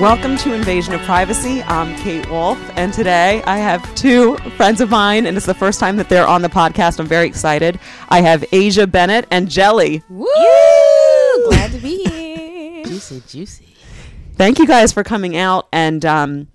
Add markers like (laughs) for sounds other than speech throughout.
Welcome to Invasion of Privacy. I'm Kate Wolf, and today I have two friends of mine, and it's the first time that they're on the podcast. I'm very excited. I have Asia Bennett and Jelly. Woo! Glad to be here. (laughs) Juicy, juicy. Thank you guys for coming out. And um,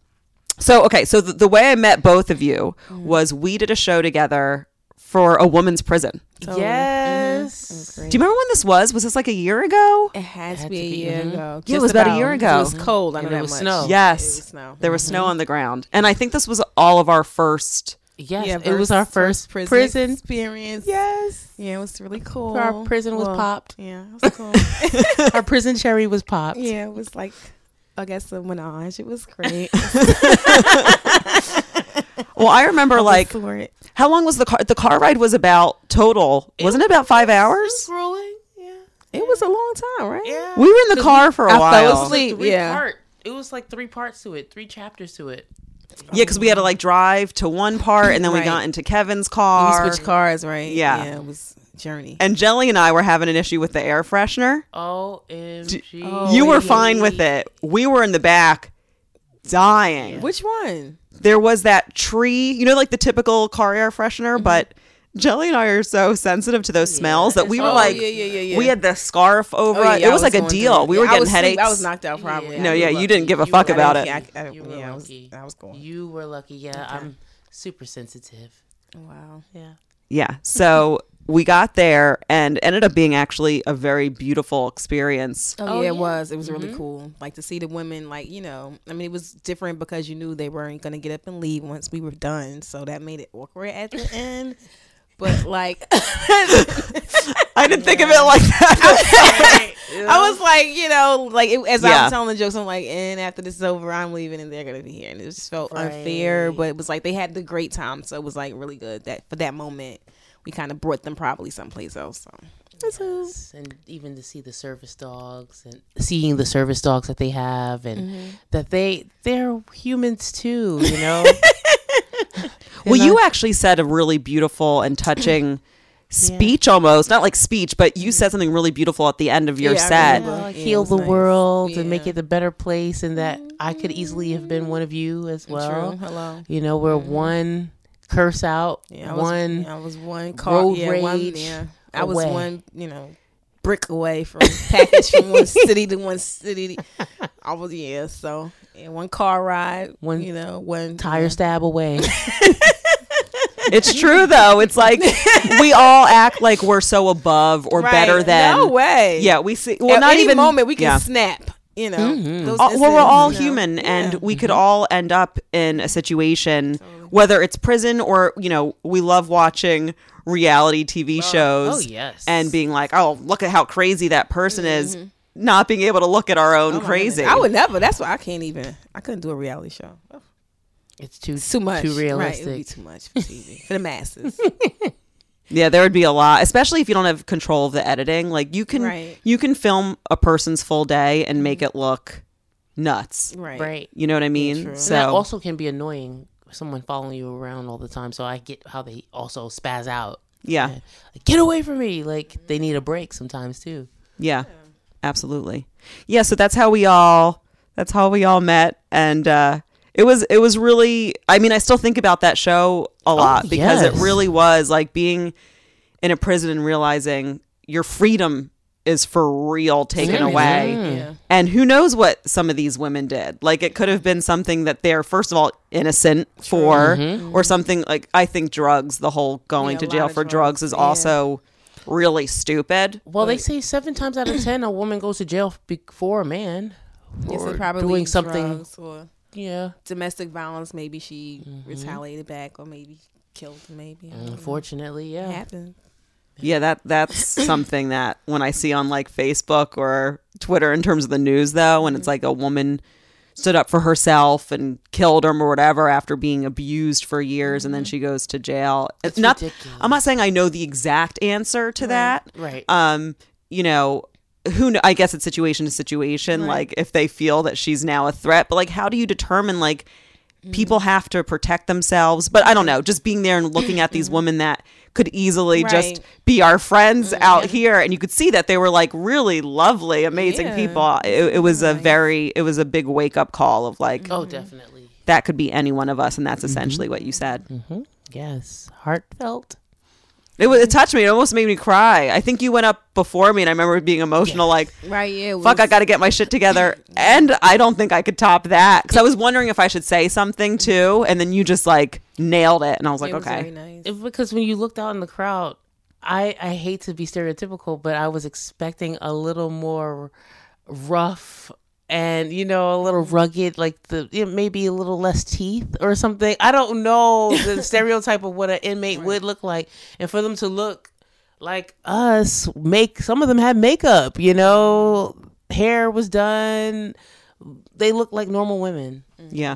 so, okay, so the, the way I met both of you was we did a show together for a woman's prison. Yes. Do you remember when this was? Was this like a year ago? It has Had to be a be, year mhm. ago. Yeah, it was about a year ago. It was cold. I know And it was much. snow. Yes. It was snow. There was snow on the ground. And I think this was all of our first. Yes, Yeah, it was our first prison. experience. Yes. Yeah, it was really cool. Our prison was Well, popped. Yeah, it was cool. (laughs) Our prison cherry was popped. yeah, it was like, I guess a menage. It was great. (laughs) Well, I remember (laughs) like for it. How long was the car? The car ride was about total. wasn't it about five hours? Rolling. Yeah. It was a long time, right? Yeah. We were in the car for a I while. I fell asleep. Three yeah. part. It was like three parts to it, three chapters to it. Yeah, because we had to like drive to one part, and then we got into Kevin's We car. switched cars, right? Yeah. Yeah, it was journey. And Jelly and I were having an issue with the air freshener. OMG. Oh, you were fine with it. We were in the back, dying. Which one? There was that tree, you know, like the typical car air freshener, Mm-hmm. but. Jelly and I are so sensitive to those smells that we were Oh, like, yeah, yeah, yeah, yeah. we had the scarf over Oh, yeah, it. It was, like a going through deal. We Yeah, were getting was asleep. headaches. I was knocked out probably. Yeah. No, yeah, you didn't give a You fuck about I it. I- I- You were yeah, I was, lucky. I was going. You were lucky. Yeah, I'm super sensitive. Wow. Yeah. Yeah. So we got there and ended up being actually a very beautiful experience. Oh, Oh, yeah, it yeah. was. It was really mm-hmm. cool. Like to see the women, like you know, I mean, it was different because you knew they weren't gonna get up and leave once we were done, so that made it awkward at the end. But like, (laughs) I didn't think of it like that. (laughs) I was like, you know, like it, as I was telling the jokes, I'm like, and after this is over, I'm leaving, and they're gonna be here, and it just felt unfair. But it was like they had the great time, so it was like really good that for that moment, we kind of brought them probably someplace else. So. Yes, and even to see the service dogs and seeing the service dogs that they have and that they they're humans too, you know. (laughs) well, you actually said a really beautiful and touching (clears throat) speech almost. Not like speech, but you said something really beautiful at the end of your Yeah, set. remember. Uh, like heal the nice. world and make it a better place and that I could easily have been one of you as well. True. Hello. You know, we're one curse out, Yeah, I was, one yeah, I was one car. road yeah, one, rage yeah. I was one, you know, brick away from package from one (laughs) city to one city. I was yeah, so yeah, one car ride, One one you know, one tire yeah. stab away. (laughs) It's true though. It's like we (laughs) all act like we're so above or Right. better than. no way. Yeah, we see. Well, At not any even moment we can yeah. snap. You know, Mhm. those all, well, we're all you know. human and Yeah. we could all end up in a situation whether it's prison or you know we love watching reality tv shows oh, yes. and being like oh look at how crazy that person is not being able to look at our own Mm-hmm. Oh crazy. I would never. That's why I can't even. I couldn't do a reality show. it's too It's too much. too Right, it would realistic. be too much for TV (laughs) for the masses. (laughs) yeah there would be a lot especially if you don't have control of the editing like you can Right. you can film a person's full day and make it look nuts right. right. you know what i mean so and that also can be annoying. Someone following you around all the time. So I get how they also spaz out. yeah Like, get away from me! Like they need a break sometimes too. Yeah, absolutely. Yeah, so that's how we all that's how we all met and uh It was it was really I mean I still think about that show a lot because it really was like being in a prison and realizing your freedom is for real taken Seriously. away. Yeah. And who knows what some of these women did? Like it could have been something that they're first of all innocent for mm-hmm. or something like I think drugs, the whole going Yeah, to jail for drugs, drugs, is yeah. also really stupid. Well, they say seven times out of ten, a woman goes to jail before a man Yes, for it probably doing something. drugs or Yeah, domestic violence. Maybe she mm-hmm. retaliated back, or maybe killed. Maybe I don't know. unfortunately, It yeah. Yeah, that that's (coughs) something that when I see on like Facebook or Twitter in terms of the news though, when it's Mm-hmm. like a woman stood up for herself and killed him or whatever after being abused for years and then Mm-hmm. she goes to jail. It's not ridiculous. I'm not saying I know the exact answer to that. Right. Um, you know, who kn- I guess it's situation to situation like if they feel that she's now a threat, but like how do you determine like Mm-hmm. people have to protect themselves but i don't know just being there and looking at these (coughs) women that could easily just Mm-hmm. Right. Mm-hmm. be our friends out here and you could see that they were like really lovely amazing Yeah. people it, it was a very it was a big wake up call of like oh, definitely. that could be any one of us and that's essentially what you said Yes, heartfelt. It, was, it touched me it almost made me cry i think you went up before me and i remember being emotional like Right? Yeah. it fuck, I got to get my shit together. And I don't think I could top that because I was wondering if I should say something mm-hmm. too. And then you just like nailed it. And I was like, it was very okay. nice. It- because when you looked out in the crowd, I I hate to be stereotypical, but I was expecting a little more rough and you know a little rugged, like the you know, maybe a little less teeth or something. I don't know (laughs) the stereotype of what an inmate would look like, and for them to look like us, make some of them had makeup. You know, hair was done. They look like normal women. Yeah.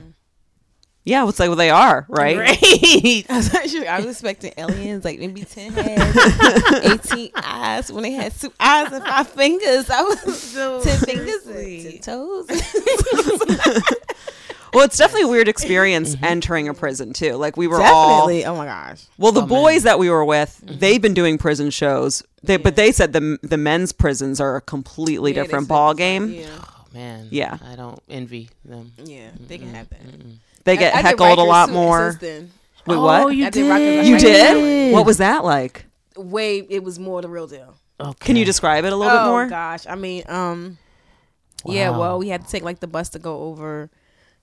Yeah. It's like, well, they are, right? (laughs) Right. I was, actually, I was expecting aliens, like maybe 10 heads, (laughs) 18 eyes, when they had two eyes and five fingers. I was 10 fingers and 10 toes. (laughs) Well, it's definitely a weird experience entering a prison too. Like we were all, Definitely. Oh my gosh. well, the boys that we were with, they've been doing prison shows. They, But they said the the men's prisons are a completely Yeah, they different said ball game. Yeah. Oh man. Yeah. I don't envy them. Yeah, they can have that. They get I- I did heckled a Rikers lot too, more. since then. Wait, Oh, what? you I did Rikers did. You Rikers did? What was that like? Way, it was more the real deal. Okay. Can you describe it a little bit oh more? gosh, I mean, um, yeah. Well, we had to take like the bus to go over,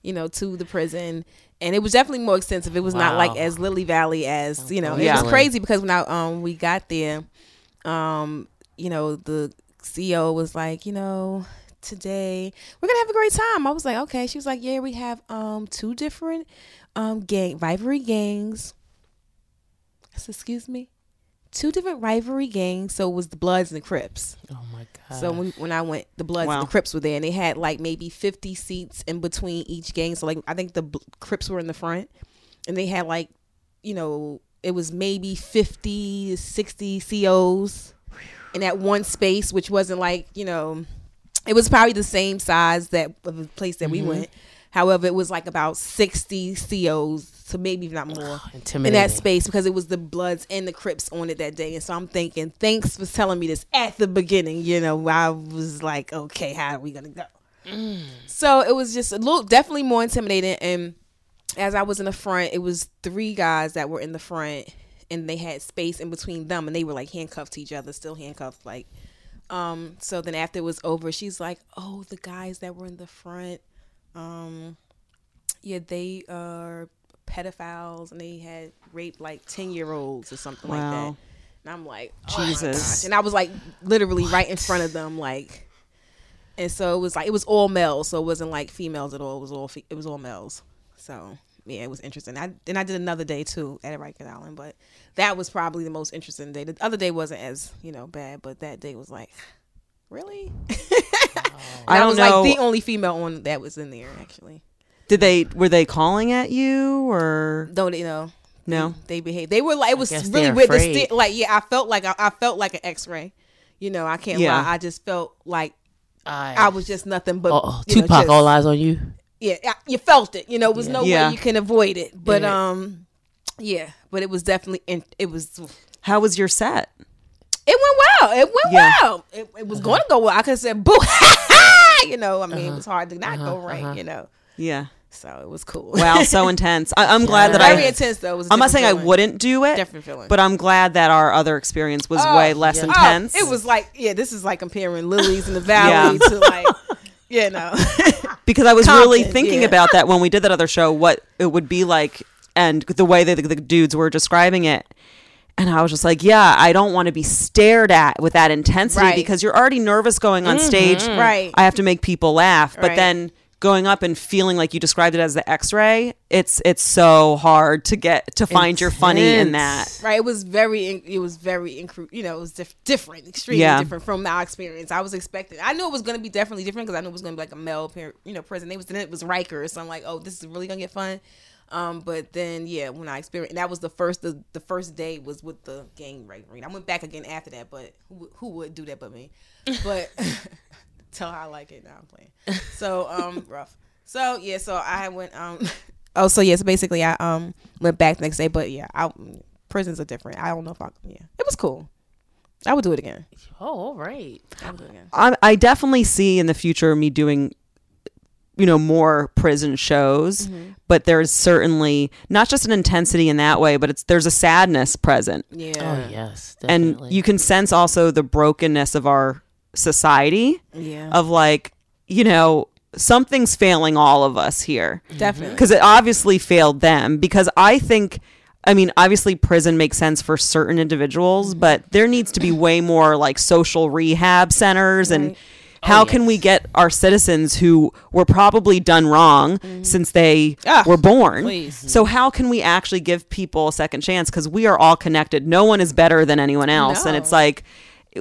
you know, to the prison, and it was definitely more extensive. It was not like as Lily Valley as you know. It was crazy because when I um we got there, um, you know, the CEO was like, you know. Today we're gonna have a great time. I was like, okay. She was like, yeah, we have um two different um gang rivalry gangs. I said, excuse me, two different rivalry gangs. So it was the Bloods and the Crips. Oh my god. So when, when I went, the Bloods Wow. and the Crips were there, and they had like maybe fifty seats in between each gang. So like I think the Bl- Crips were in the front, and they had like, you know, it was maybe fifty to sixty COs in that one space, which wasn't like you know, it was probably the same size that of the place that we mm-hmm. went. However, it was like about sixty COs, so maybe not more (sighs) in that space because it was the Bloods and the Crips on it that day. And so I'm thinking, thanks for telling me this at the beginning. You know, I was like, okay, how are we gonna go? So it was just a little, definitely more intimidating. And as I was in the front, it was three guys that were in the front, and they had space in between them, and they were like handcuffed to each other, still handcuffed, like. Um, so then after it was over, she's like, "Oh, the guys that were in the front, um, yeah, they are pedophiles and they had raped like ten year olds or something like that." And I'm like, oh my Jesus. And I was like, literally right in front of them, like. And so it was like it was all males, so it wasn't like females at all. It was all fe- it was all males. So yeah, it was interesting. I and I did another day too at Rikers Island, but that was probably the most interesting day. The other day wasn't as you know bad, but that day was like, really. (laughs) I I don't was know. like the only female on that was in there actually. Did they were they calling at you or Though you know, no? they behaved. They were like it was guess really they're weird. The afraid. sti- like yeah, I felt like I, I felt like an X-ray. You know, I can't Yeah. lie. I just felt like I, I was just nothing but oh, you know, Tupac, just- all eyes on you. yeah, I- you felt it. You know, it was no Yeah. way you can avoid it. But Yeah. um, yeah, but it was definitely in, it was How was your set? Went well. It went Yeah. well. It, it was uh-huh. going to go well. I could have said boo, (laughs) you know. I mean, it uh-huh. was hard to not go uh-huh, right. You know. Yeah. So it was cool. Wow, so (laughs) intense. I, I'm glad that I. very I. intense though. It I'm not saying I wouldn't do it, Different feeling. but I'm glad that our other experience was Oh, way less yeah. Oh, intense. it was like yeah, this is like comparing lilies in the valley to like (laughs) you know. because I was really thinking yeah. about that when we did that other show, what it would be like, and the way that the, the dudes were describing it. And I was just like, yeah, I don't want to be stared at with that intensity Right. because you're already nervous going on mm-hmm. stage. Right. I have to make people laugh, but Right. then going up and feeling like you described it as the X-ray, it's it's so hard to get to find your funny in that. Right, it was very, it was very, you know, it was diff- different, extremely Yeah. different from our experience. I was expecting, I knew it was going to be definitely different because I knew it was going to be like a male, you know, prison. It was then it was Rikers, so I'm like, oh, this is really going to get fun. Um, but then yeah, when I experienced, that was the first, the, the first day was with the gang raping. I went back again after that, but who, who would do that but me? But (laughs) (laughs) tell how I like it. Now I'm playing. So um, (laughs) rough. So yeah, so I went um. Oh, so yes, basically I um went back the next day, but yeah, I prisons are different. I don't know if I yeah, it was cool. I would do it again. Oh, all right. I would do it again. I, I definitely see in the future me doing you know more prison shows Mm-hmm. but there's certainly not just an intensity in that way but it's there's a sadness present Yeah. Oh, yes. and you can sense also the brokenness of our society Yeah. of like you know something's failing all of us here Definitely. because it obviously failed them because i think i mean obviously prison makes sense for certain individuals but there needs to be way more like social rehab centers and Right. How Oh, can we get our citizens who were probably done wrong since they Ah, were born please. so how can we actually give people a second chance because we are all connected no one is better than anyone else and it's like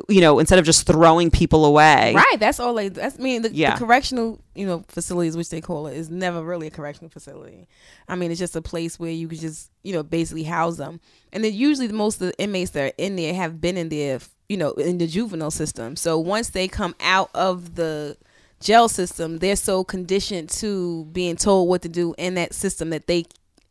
you know instead of just throwing people away Right. That's all they. That's I mean the, Yeah. the correctional, you know, facilities which they call it is never really a correctional facility. I mean, it's just a place where you could just, you know, basically house them. And then usually the most of the inmates that are in there have been in there, you know, in the juvenile system. So once they come out of the jail system, they're so conditioned to being told what to do in that system that they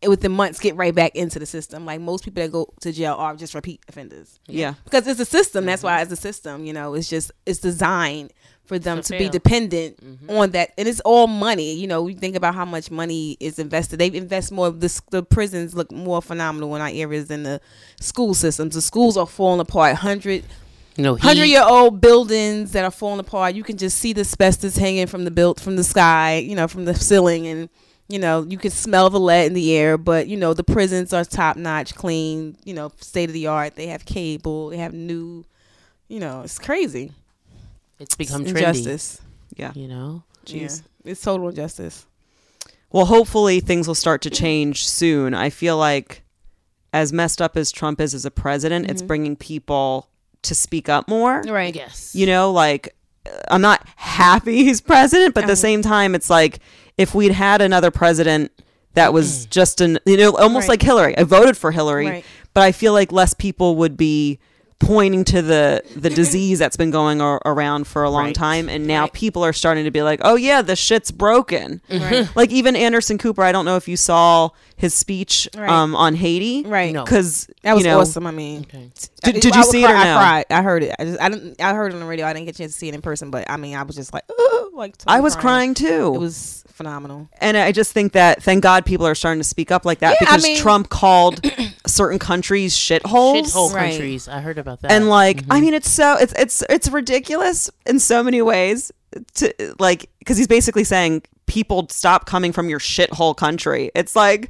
within months get right back into the system. Like most people that go to jail are just repeat offenders yeah because it's a system. That's mm-hmm. why it's a system. You know, it's just it's designed for them To to be fail. dependent mm-hmm. on that, and it's all money. You know, we think about how much money is invested. They invest more. The the prisons look more phenomenal in our areas than the school systems. The schools are falling apart. Hundred no hundred heat. year old buildings that are falling apart. You can just see the asbestos hanging from the built from the sky. You know, from the ceiling and. You know, you can smell the lead in the air, but you know the prisons are top notch, clean. You know, state of the art. They have cable. They have new. You know, it's crazy. It's become trendy. Injustice. yeah You know. Jeez. Yeah, it's total injustice. Well, hopefully things will start to change soon. I feel like as messed up as Trump is as a president, it's mm-hmm. bringing people to speak up more. Right. Yes. You know, like uh, I'm not happy he's president, but at the same time it's like if we'd had another president that was just an you know almost Right. like Hillary. I voted for Hillary, Right. but I feel like less people would be pointing to the the (laughs) disease that's been going ar- around for a long Right. time and now Right. people are starting to be like oh yeah the shit's broken Right. (laughs) like even anderson cooper i don't know if you saw his speech Right. um on haiti Right. No. because That was you know, awesome. I mean, Okay. Did- I- did I you would see it cry- or I cried. I heard it. I just I didn't. I heard it on the radio. I didn't get a chance to see it in person, but I mean, I was just like, "Ugh," like totally i was crying too It was phenomenal. and i just think that thank god people are starting to speak up like that Yeah, I because mean- trump called (clears throat) certain countries shitholes Shithole Right. countries. I heard about that. and like Mm-hmm. i mean it's so it's it's it's ridiculous in so many ways to like because he's basically saying people stop coming from your shithole country it's like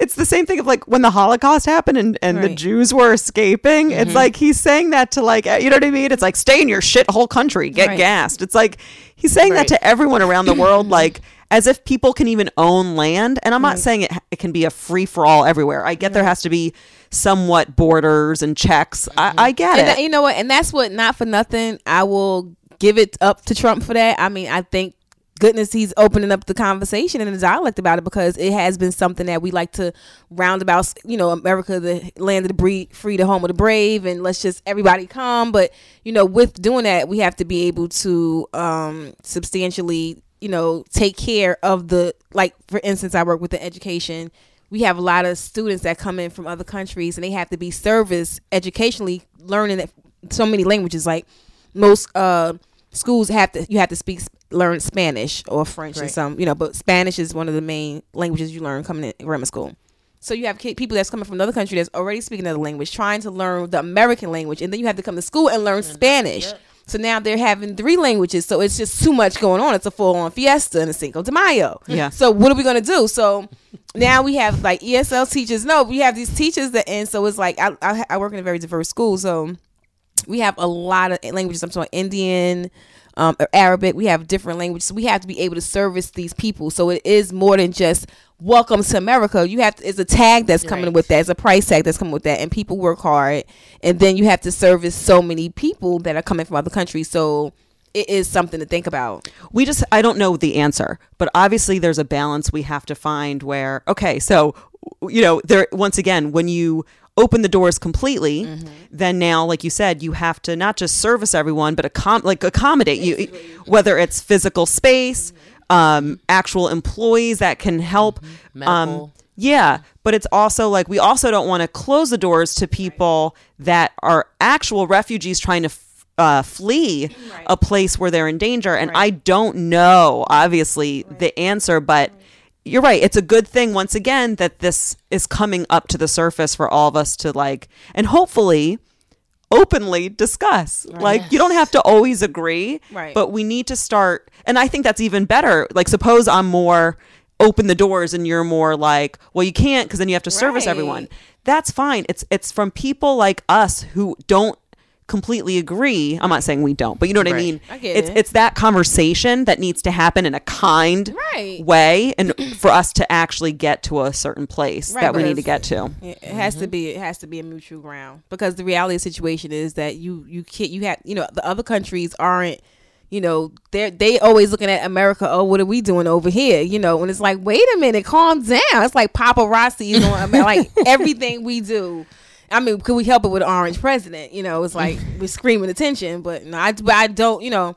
it's the same thing of like when the holocaust happened and, and the Right. Mm-hmm. jews were escaping it's like he's saying that to like you know what i mean it's like stay in your shithole country get Right. gassed it's like he's saying Right. that to everyone around the world (clears throat) like as if people can even own land and i'm not saying it, it can be a free-for-all everywhere i get there has to be somewhat borders and checks I, I get Mm-hmm. And it that- you know what? And that's what. Not for nothing. I will give it up to Trump for that. I mean, I think goodness he's opening up the conversation and the dialect about it because it has been something that we like to round about You know, America, the land of the bree- free, the home of the brave, and let's just everybody come. But you know, with doing that, we have to be able to um substantially, you know, take care of the like. For instance, I work with the education we have a lot of students that come in from other countries and they have to be service educationally learning so many languages like most uh schools have to you have to speak learn Spanish or French or Right. some you know, but Spanish is one of the main languages you learn coming in grammar school. So you have people that's coming from another country that's already speaking another language, trying to learn the American language, and then you have to come to school and learn Spanish. Yep. So now they're having three languages, so it's just too much going on. It's a full on fiesta and a Cinco de Mayo. Yeah. So what are we gonna do? So now we have like ESL teachers. No, we have these teachers that, and so it's like I I, I work in a very diverse school, so we have a lot of languages. I'm talking Indian, um, or Arabic. We have different languages. So we have to be able to service these people. So it is more than just welcome to America. You have to. It's a tag that's coming Right. with that. It's a price tag that's coming with that, and people work hard. And then you have to service so many people that are coming from other countries. So it is something to think about. we just i don't know the answer but obviously there's a balance we have to find where okay so you know there once again when you open the doors completely then now like you said you have to not just service everyone but accom- like accommodate you whether it's physical space um, actual employees that can help um, yeah, but it's also like we also don't want to close the doors to people that are actual refugees trying to uh, flee a place where they're in danger. And I don't know, obviously, the answer, but you're right. It's a good thing, once again, that this is coming up to the surface for all of us to like, and hopefully openly discuss. Like, you don't have to always agree, Right. but we need to start. And I think that's even better. Like, suppose I'm more open the doors and you're more like, well, you can't because then you have to service Right. everyone. That's fine. It's it's from people like us who don't completely agree. I'm not saying we don't, but you know what I mean. I it's it. it's that conversation that needs to happen in a kind Right. way, and for us to actually get to a certain place Right, that we need to get to. It has Mm-hmm. to be. It has to be a mutual ground because the reality of the situation is that you you can't. You have you know the other countries aren't. You know they're they always looking at America. Oh, what are we doing over here? You know, and it's like, wait a minute, calm down. It's like paparazzi is on like (laughs) everything we do. I mean, could we help it with an orange president? You know, it's like (laughs) we're screaming attention, but no, I, but I don't. You know,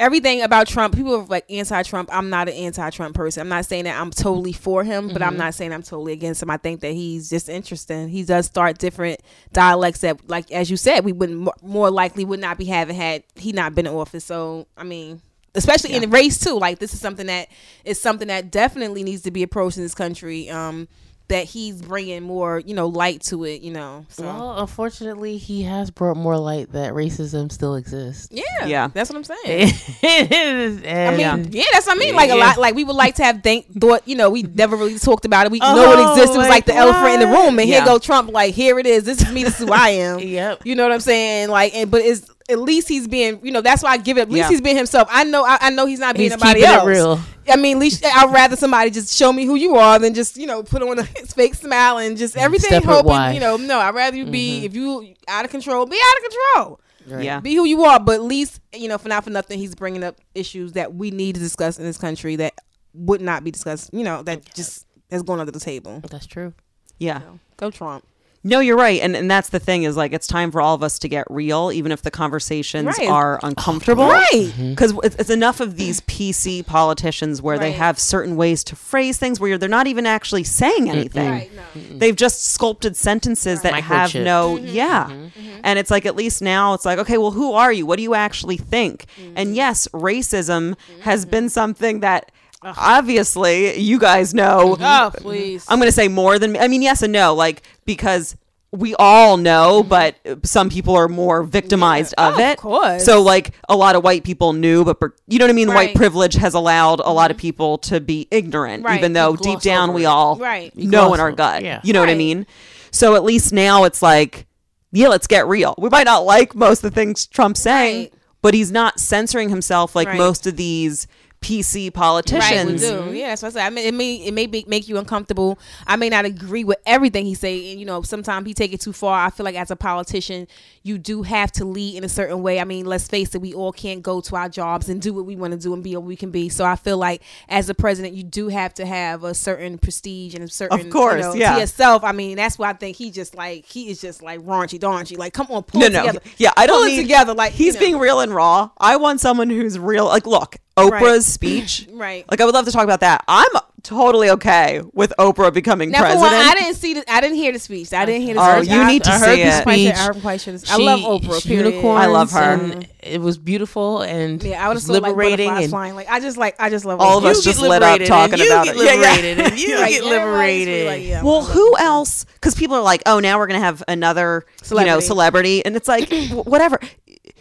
everything about Trump, people are like anti-Trump. I'm not an anti-Trump person. I'm not saying that I'm totally for him, but I'm not saying I'm totally against him. I think that he's just interesting. He does start different dialects that, like as you said, we would mo- more likely would not be having had he not been in office. So I mean. Especially in the race too, like this is something that is something that definitely needs to be approached in this country. Um, that he's bringing more, you know, light to it. You know, so Well, unfortunately, he has brought more light that racism still exists. yeah, Yeah. that's what I'm saying. (laughs) I I mean, yeah. that's what I mean. Like a lot, like we would like to have think thought. You know, we never really talked about it. We Oh, know it oh exists. It was like like the elephant in the room, and Yeah. here go Trump. Like here it is. This is me. This is who I am. (laughs) Yep. You know what I'm saying? Like, and but it's at least he's being. You know, that's why I give it. At least Yeah. he's being himself. I know. I, I know he's not being He's nobody keeping it else. real. I mean, at least I'd rather somebody just show me who you are than just you know put on a (laughs) fake smile and just mm-hmm. everything Step hoping. wide. You know, no. I'd rather you be mm-hmm. if you out of control, be out of control Right. Yeah. be who you are but at least you know for not for nothing he's bringing up issues that we need to discuss in this country that would not be discussed you know that just is going under the table That's true. Yeah. go trump No, you're right, and and that's the thing is like it's time for all of us to get real, even if the conversations Right. are oh, uncomfortable. right because it's, it's enough of these PC politicians where they have certain ways to phrase things where they're not even actually saying anything. right no They've just sculpted sentences that have Microchip. no, mm-hmm. yeah. Mm-hmm. And it's like, at least now it's like, okay, well, who are you? What do you actually think? And mm-hmm. yes, racism has been something that obviously you guys know. oh please I'm going to say more than, I mean, yes and no, like, because we all know, but some people are more victimized Yeah. of Oh, of course. So, like, a lot of white people knew, but per- you know what I mean? White Right. Mm-hmm. privilege has allowed a lot of people to be ignorant, Right. even though deep down we it. all Right. Know in our gut. yeah. You know what I mean? So, at least now it's like, yeah, let's get real. We might not like most of the things Trump's saying, Right. but he's not censoring himself like Right. most of these PC politicians. Right, we do. Mm-hmm. Yeah, that's what I said. I mean, it may it may be, make you uncomfortable. I may not agree with everything he say, and you know, sometimes he take it too far. I feel like as a politician, you do have to lead in a certain way. I mean, let's face it, we all can't go to our jobs and do what we want to do and be what we can be. So I feel like as a president, you do have to have a certain prestige and a certain, Of course, you know, yeah. to yourself. I mean, that's why I think he just like he is just like raunchy, daunchy. Like, come on, pull No, it no, together. yeah, I don't pull need it together. Like he's you know. being real and raw. I want someone who's real. Like, look, Oprah's speech. (clears throat) Right. Like, I would love to talk about that. I'm totally okay with Oprah becoming Now, for president. one, I didn't see the, I didn't hear the speech. I didn't hear the Oh, speech. you I- need to I see heard it. the speech. Speech. I'm quite sure. I love Oprah. Period. Unicorns I love her. and It was beautiful and Yeah, I was so like liberating and flying. Like I just like I just love All of us you just get lit up talking about get it. Yeah, yeah. liberated and you (laughs) Like, get liberated. like, yeah, well, who else? Because people are like, oh, now we're gonna have another, you know, Celebrity. celebrity, and it's like, (clears throat) whatever.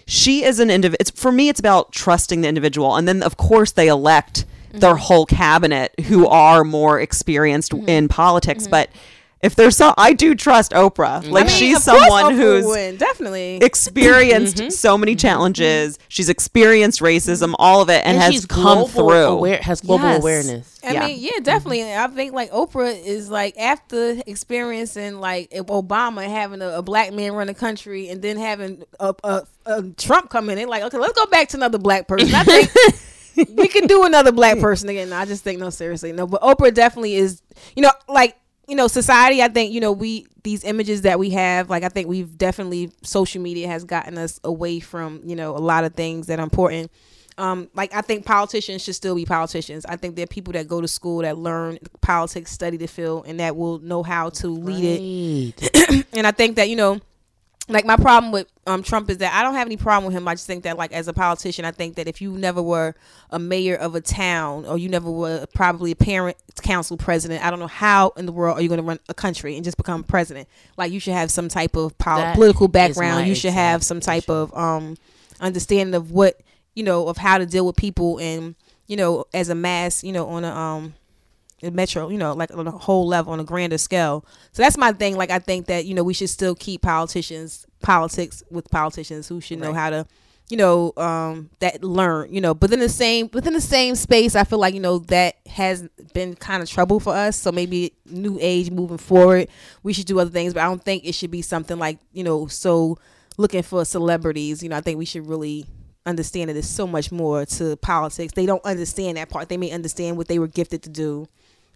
She is an individual. It's for me. It's about trusting the individual, and then of course they elect their Mm-hmm. whole cabinet who are more experienced in politics. But if there's some, I do trust Oprah. Like Mm-hmm. I mean, she's someone who's win, definitely. experienced so many challenges. She's experienced racism, all of it, and, And, has she's come through. aware has global Yes. awareness. I Yeah. mean, yeah, definitely. I think like Oprah is like after experiencing like Obama having a, a black man run the country and then having a, a, a Trump come in, they like, okay, let's go back to another black person. I think (laughs) (laughs) we can do another black person again. I just think no, seriously, no. But Oprah definitely is, you know, like you know, society. I think you know we these images that we have. Like I think we've definitely social media has gotten us away from you know a lot of things that are important um, like I think politicians should still be politicians. I think there are people that go to school that learn politics, study the field, and that will know how to lead it. (clears throat) And I think that you know, like my problem with um, Trump is that I don't have any problem with him. I just think that like as a politician, I think that if you never were a mayor of a town or you never were probably a parent council president, I don't know how in the world are you going to run a country and just become president. Like you should have some type of pol- political background. You should have some type of um understanding of what you know of how to deal with people and you know as a mass you know on a um a metro you know like on a whole level on a grander scale. So that's my thing. Like i think that you know we should still keep politicians politics with politicians who should know how to you know um that learn you know. But then the same within the same space i feel like you know that has been kind of trouble for us. So maybe new age moving forward we should do other things. But i don't think it should be something like you know so looking for celebrities. You know i think we should really understand that there's so much more to politics. They don't understand that part. They may understand what they were gifted to do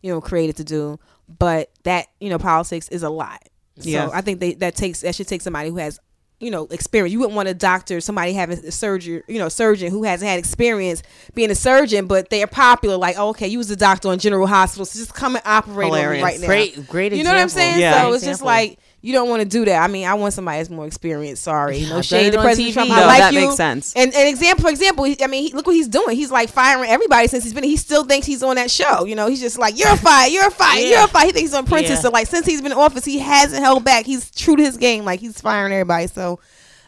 you know created to do. But that you know politics is a lot. Yeah. so i think they that takes that should take somebody who has you know experience. You wouldn't want a doctor somebody having a surgery you know surgeon who hasn't had experience being a surgeon but they're popular like oh, okay you was a doctor on general hospital so just come and operate on me right now. Great, great. you know what i'm saying? Yeah. so it's just like you don't want to do that. I mean, I want somebody that's more experienced. Sorry, Yeah, no shade to President TV. Trump. No, I like that you. makes sense. And an example, for example, I mean, he, look what he's doing. He's like firing everybody since he's been. He still thinks he's on that show. You know, he's just like, "You're fired. You're fired. Yeah. You're fired." He thinks he's on Princess. Yeah. So like, since he's been in office, he hasn't held back. He's true to his game. Like he's firing everybody. So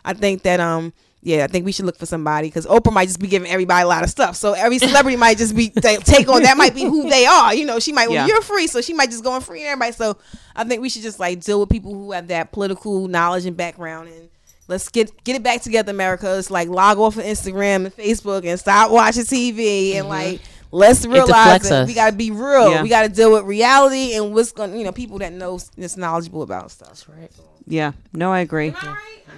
I think that um. Yeah, I think we should look for somebody because Oprah might just be giving everybody a lot of stuff. So every celebrity might just be they (laughs) take on that might be who they are. You know, she might well Yeah. you're free, so she might just go and free everybody. So I think we should just like deal with people who have that political knowledge and background and let's get get it back together, America. It's like log off of Instagram and Facebook and stop watching TV and mm-hmm. like let's realize that us. we gotta be real. Yeah. We gotta deal with reality and what's going you know, people that know that's knowledgeable about stuff. Right. Yeah. No, I agree.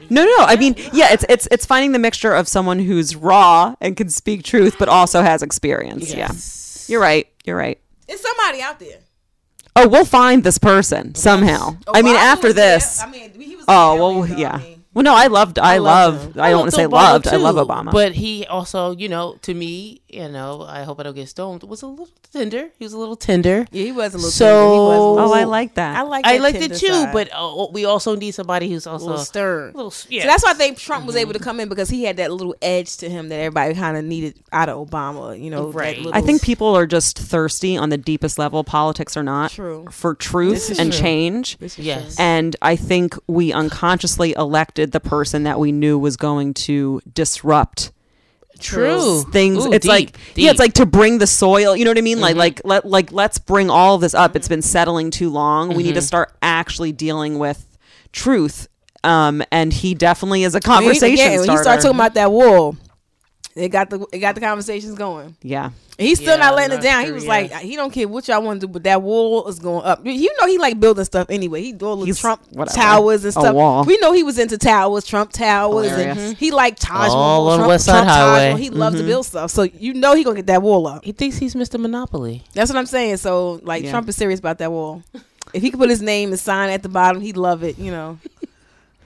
No, no. I mean, yeah, it's it's it's finding the mixture of someone who's raw and can speak truth, but also has experience. Yes. Yeah, you're right. You're right. It's somebody out there. Oh, we'll find this person somehow. Oh, I mean, after was there. this. I mean, he was Oh well, though. yeah. I mean, Well, no, I loved. I, loved loved. him. I don't want to say loved. I love Obama. But he also, you know, to me, you know, I hope I don't get stoned. Was a little tender. He was a little tender. yeah, he was a little So- tender. He was a little- oh, I like that. I like I liked it too, side. but uh, we also need somebody who's a also little stern. a little, yeah. So that's why I think Trump was able to come in because he had that little edge to him that everybody kind of needed out of Obama. You know, Right. little- I think people are just thirsty on the deepest level, politics or not, True. for truth and true. change. yes. And I think we unconsciously elected the person that we knew was going to disrupt True. things. Ooh, it's deep, like yeah, it's like to bring the soil. You know what I mean? Like Mm-hmm. like let like let's bring all of this up. It's been settling too long. We need Mm-hmm. to start actually dealing with truth. Um, and he definitely is a When conversation when starter. he started talking about that wall, it got the it got the conversations going. yeah, And he's still Yeah, not letting it that's down. he was yeah. like, he don't care what y'all want to do, but that wall is going up. You know, he like building stuff anyway. He do all the He's- Trump whatever. towers and A stuff. wall. We know he was into towers, Trump towers, Hilarious. and he like Taj All Mahal, on Trump, West Side Trump Taj Highway. Mahal. He loves to mm-hmm. build stuff, so you know he gonna get that wall up. he thinks he's Mr. Monopoly. That's what I'm saying. So like Yeah. Trump is serious about that wall. If he could put his name and sign at the bottom, he'd love it. You know. (laughs)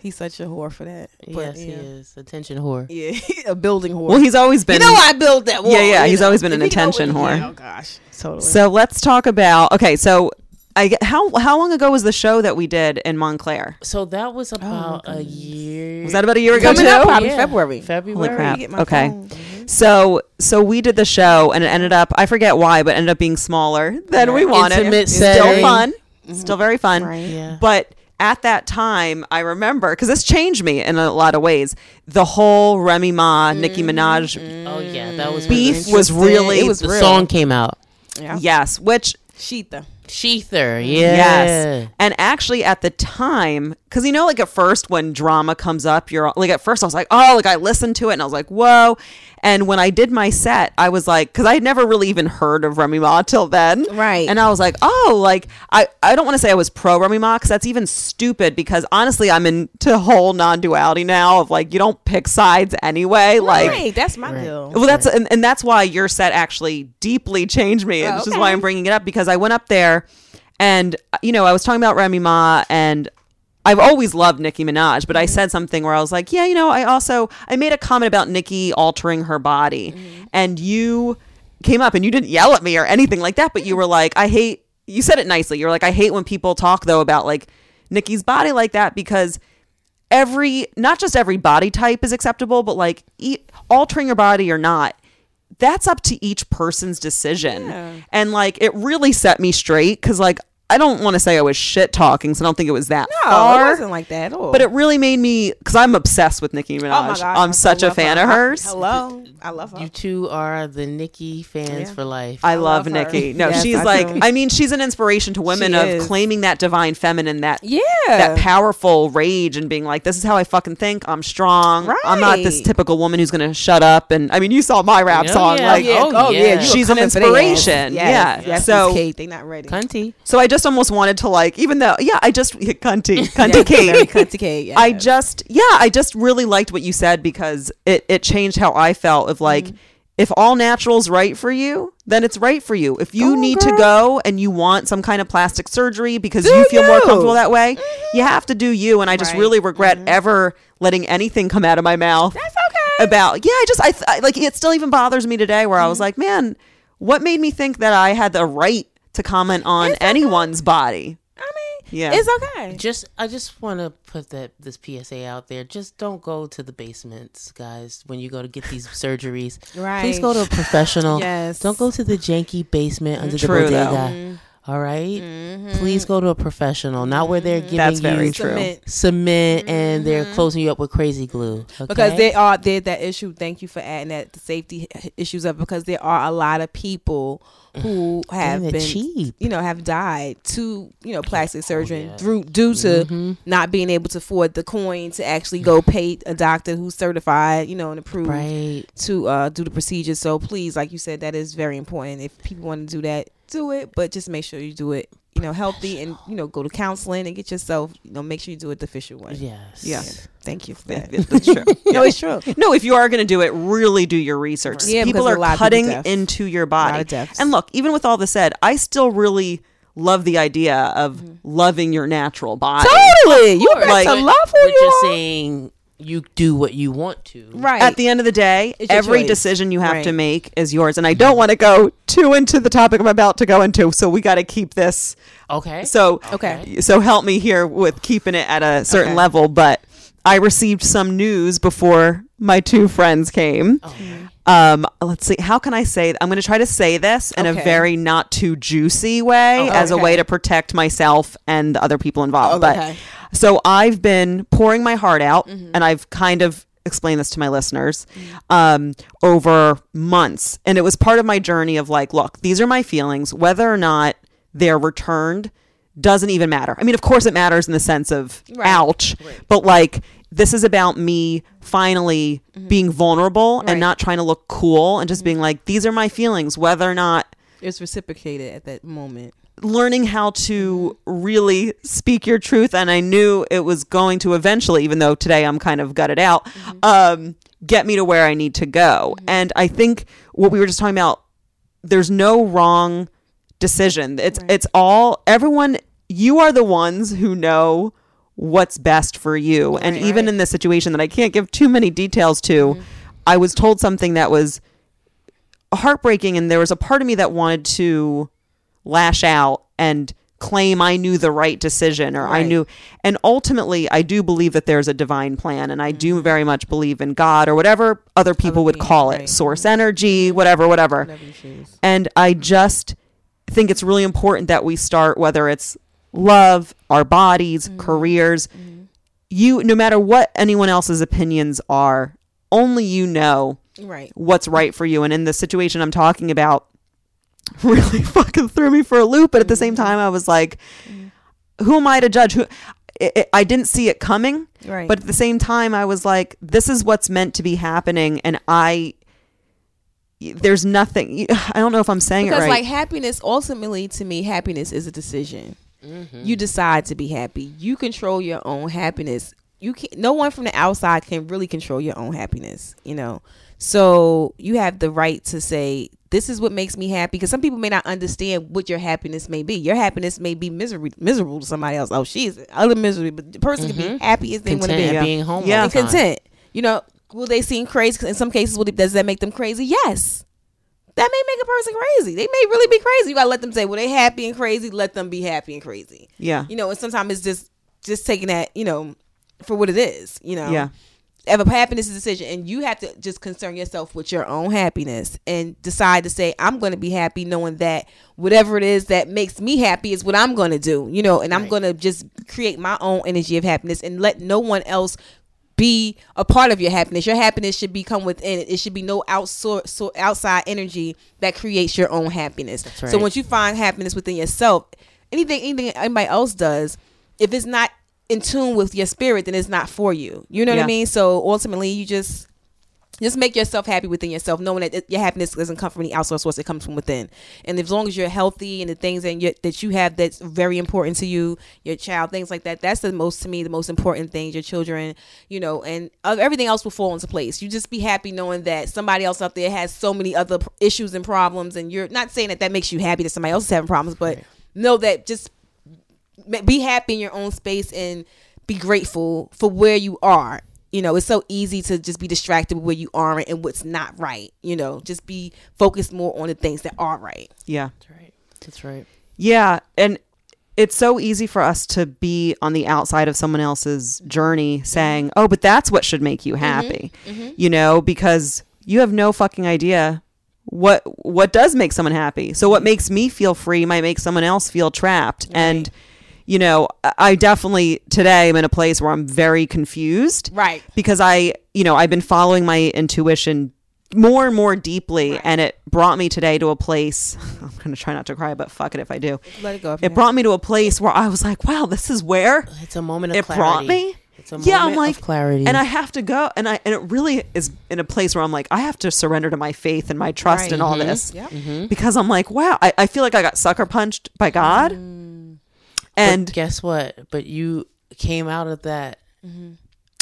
He's such a whore for that. But, yes, he is. Attention whore. Yeah, (laughs) a building whore. Well, he's always been. you know I built that wall. Yeah, yeah, he's know. always been If an you know what- attention whore. yeah, oh gosh, totally. So let's talk about. Okay, so I how how long ago was the show that we did in Montclair? So that was oh about a year. Was that about a year ago Coming too? up, probably February. February. Holy crap. Get my Okay. phone. So so we did the show and it ended up I forget why, but ended up being smaller than we wanted. Intimate It's Still setting. fun. Mm-hmm. Still very fun. Right. Yeah. But at that time, I remember because this changed me in a lot of ways. The whole Remy Ma, Nicki mm-hmm. Minaj oh yeah, that was beef really was really It was the real. song came out. Yeah. yes, which Shether. Shether. Yeah. Yes. And actually, at the time, because you know, like at first when drama comes up, you're like, at first I was like, oh, like I listened to it and I was like, whoa. And when I did my set, I was like, because I had never really even heard of Remy Ma till then. Right. And I was like, oh, like, I, I don't want to say I was pro Remy Ma because that's even stupid because honestly, I'm into whole non duality now of like, you don't pick sides anyway. Like, right, that's my deal. well, that's and, and that's why your set actually deeply changed me, Oh, which is why I'm bringing it up because I went up there, and you know I was talking about Remy Ma, and I've always loved Nicki Minaj, but I Mm-hmm. said something where I was like, yeah, you know, I also I made a comment about Nicki altering her body, Mm-hmm. and you came up and you didn't yell at me or anything like that, but you were (laughs) like, I hate. You said it nicely. You're like, I hate when people talk though about like Nicki's body like that because every not just every body type is acceptable but like e- altering your body or not that's up to each person's decision Yeah. and like it really set me straight because like i don't want to say i was shit talking so i don't think it was that No, far it wasn't like that at all. but it really made me because i'm obsessed with nicki minaj oh my god, i'm I such a fan her. of I- hers Hello, I love her. You two are the Nicki fans Yeah. for life. I love, love her. Nicki. No, Yes, she's I like, do. I mean, she's an inspiration to women She of is. claiming that divine feminine, that yeah, that powerful rage and being like, this is how I fucking think. I'm strong. I'm not this typical woman who's going to shut up. And I mean, you saw my rap Oh, song. yeah. Like, yeah. Oh, Oh, yeah. yeah. She's an coming for their ass. inspiration. Yes, Yeah. yes, So- Miss Kate, they not ready. Cunty. so I just almost wanted to like, even though, yeah, I just, cunty, (laughs) cunty Yeah, Kate. cunty Kate. Yeah. (laughs) I just, yeah, I just really liked what you said because it, it changed how I felt of like, Mm-hmm. if all natural's right for you, then it's right for you. If you Go, need to go and you want some kind of plastic surgery because Do you feel more comfortable that way, you have to do you. And I just Right. really regret ever letting anything come out of my mouth That's okay. about yeah i just I, th- I like it still even bothers me today where i Mm-hmm. was like man what made me think that i had the right to comment on It's okay. anyone's body I mean, Yeah. it's okay. Just I just want to put that this PSA out there. Just don't go to the basements, guys, when you go to get these (laughs) surgeries. Right. Please go to a professional. Yes. Don't go to the janky basement under True, the though. bodega. All right? Mm-hmm. Please go to a professional, not where they're mm-hmm. giving That's very you true. Cement. cement and they're mm-hmm. closing you up with crazy glue. Okay? Because there are there that issue. Thank you for adding that the safety issues up because there are a lot of people who (sighs) have been cheap. you know have died to you know plastic surgery yeah. through due to Mhm. not being able to afford the coin to actually go pay a doctor who's certified you know and approved right. to uh, do the procedure. So please, like you said, that is very important. If people want to do that, do it, but just make sure you do it, you know, healthy and you know, go to counseling and get yourself, you know, make sure you do it the official way. Yes. Yeah. Thank you for that. that's true (laughs) no, it's true. no if you are going to do it really do your research Yeah, people because a are lot of people cutting into your A lot body of and look even with all this said i still really love the idea of Mm-hmm. loving your natural body Totally, you got Like- to love who But you you're are. saying you do what you want to. Right. at the end of the day, It's every decision you have Right. to make is yours. And I don't want to go too into the topic I'm about to go into, so we got to keep this. Okay. So Okay. so help me here with keeping it at a certain Okay. level. But I received some news before my two friends came. Um, let's see. How can I say? I'm going to try to say this in a very not too juicy way, Oh, as a way to protect myself and the other people involved. Oh, okay. But so I've been pouring my heart out, Mm-hmm. and I've kind of explained this to my listeners um, over months, and it was part of my journey of like, look, these are my feelings, whether or not they're returned doesn't even matter. I mean, of course, it matters in the sense of Right. ouch, but like this is about me finally mm-hmm. being vulnerable Right. and not trying to look cool and just being mm-hmm. like, these are my feelings, whether or not It's reciprocated at that moment. learning how to mm-hmm. really speak your truth and i knew it was going to eventually even though today i'm kind of gutted out um, get me to where i need to go and i think what we were just talking about there's no wrong decision it's Right. it's all everyone you are the ones who know what's best for you. and even in this situation that I can't give too many details to, mm-hmm. I was told something that was heartbreaking and there was a part of me that wanted to lash out and claim I knew the right decision or I knew and ultimately I do believe that there's a divine plan and I do mm-hmm. very much believe in God or whatever other people would call it right. source energy whatever whatever Whatever you choose. and I just think it's really important that we start whether it's love, our bodies, Mm-hmm. careers. You no matter what anyone else's opinions are, only you know Right. what's right for you. And in the situation I'm talking about, (laughs) really fucking threw me for a loop. But at the same Mm-hmm. time, I was like, who am I to judge? Who it, it- I didn't see it coming. Right. But at the same time, I was like, this is what's meant to be happening. And I, there's nothing, (sighs) I don't know if I'm saying because it right. Because, like happiness ultimately to me happiness is a decision mm-hmm. you decide to be happy you control your own happiness you can no one from the outside can really control your own happiness you know so you have the right to say this is what makes me happy because some people may not understand what your happiness may be your happiness may be misery miserable to somebody else oh she's other misery but the person can be mm-hmm. happy as they want to be being home. Yeah. all and the time. content. You know, will they seem crazy? In some cases, will it, does that make them crazy? Yes. That may make a person crazy. They may really be crazy. You gotta let them say, well, they happy and crazy. Let them be happy and crazy. yeah. You know, and sometimes it's just just taking that, you know, for what it is. You know, Yeah. If a happiness is a decision, and you have to just concern yourself with your own happiness and decide to say, I'm going to be happy, knowing that whatever it is that makes me happy is what I'm going to do. You know, and I'm going to just create my own energy of happiness and let no one else be a part of your happiness. Your happiness should be come within it. It should be no outsource, so outside energy that creates your own happiness. So right. once you find happiness within yourself, anything anything anybody else does, if it's not in tune with your spirit, then it's not for you. You know what I mean? So ultimately, you just just make yourself happy within yourself, knowing that your happiness doesn't come from any outside source; it comes from within. And as long as you're healthy and the things that you, that you have that's very important to you, your child, things like that, that's the most to me the most important things. Your children, you know, and everything else will fall into place. You just be happy knowing that somebody else out there has so many other issues and problems, and you're not saying that that makes you happy that somebody else is having problems, but know that just be happy in your own space and be grateful for where you are. You know, it's so easy to just be distracted with where you aren't and what's not right. You know, just be focused more on the things that are right. Yeah. That's right. That's right. Yeah, and it's so easy for us to be on the outside of someone else's journey mm-hmm. saying, "Oh, but that's what should make you mm-hmm. happy." Mm-hmm. You know, because you have no fucking idea what what does make someone happy. So what makes me feel free might make someone else feel trapped. And you know, I- I definitely today I'm in a place where I'm very confused. Right. Because I, you know, I've been following my intuition more and more deeply and it brought me today to a place (laughs) I'm going to try not to cry but fuck it if I do. Let it go. It you- brought me to a place where I was like, wow, this is where It's a moment of it clarity. brought me. It's a yeah, I'm like of clarity. and I have to go, and I and it really is in a place where I'm like, I have to surrender to my faith and my trust Right. and all Mm-hmm. this, Yep. because I'm like, wow, I, I feel like I got sucker punched by God, But and guess what? But you came out of that. Mm-hmm.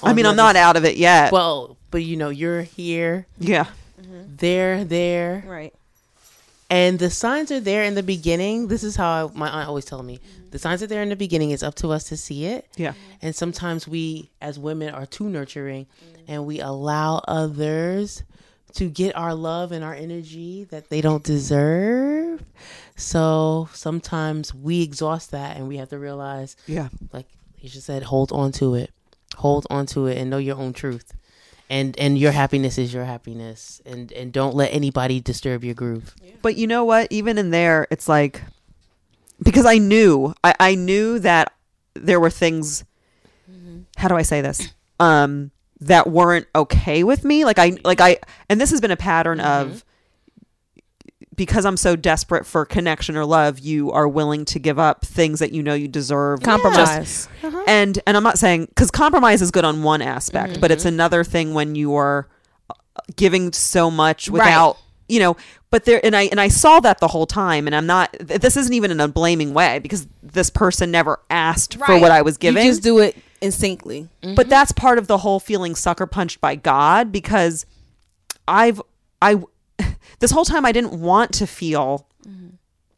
I mean, I'm not out of it yet. Well, but you know, you're here, yeah, mm-hmm. there, there, Right. and the signs are there in the beginning. This is how I, my aunt always tell me: mm-hmm. the signs are there in the beginning. It's up to us to see it. yeah, And sometimes we, as women, are too nurturing, and we allow others to get our love and our energy that they don't deserve. So sometimes we exhaust that, and we have to realize yeah, like you just said, hold on to it, hold on to it, and know your own truth, and and your happiness is your happiness, and and don't let anybody disturb your groove. But you know what? Even in there, it's like because I knew, I, I knew that there were things. How do I say this? Um, that weren't okay with me. Like I, like I, and this has been a pattern of mm-hmm. because I'm so desperate for connection or love, you are willing to give up things that you know you deserve. Compromise. Uh-huh. And and I'm not saying because compromise is good on one aspect, but it's mm-hmm. another thing when you are uh, giving so much without you know. But there and I and I saw that the whole time, and I'm not. This isn't even in a blaming way because this person never asked for what I was giving. You just do it instinctly. But mm-hmm. that's part of the whole feeling sucker punched by God because I've I (laughs) this whole time I didn't want to feel mm-hmm.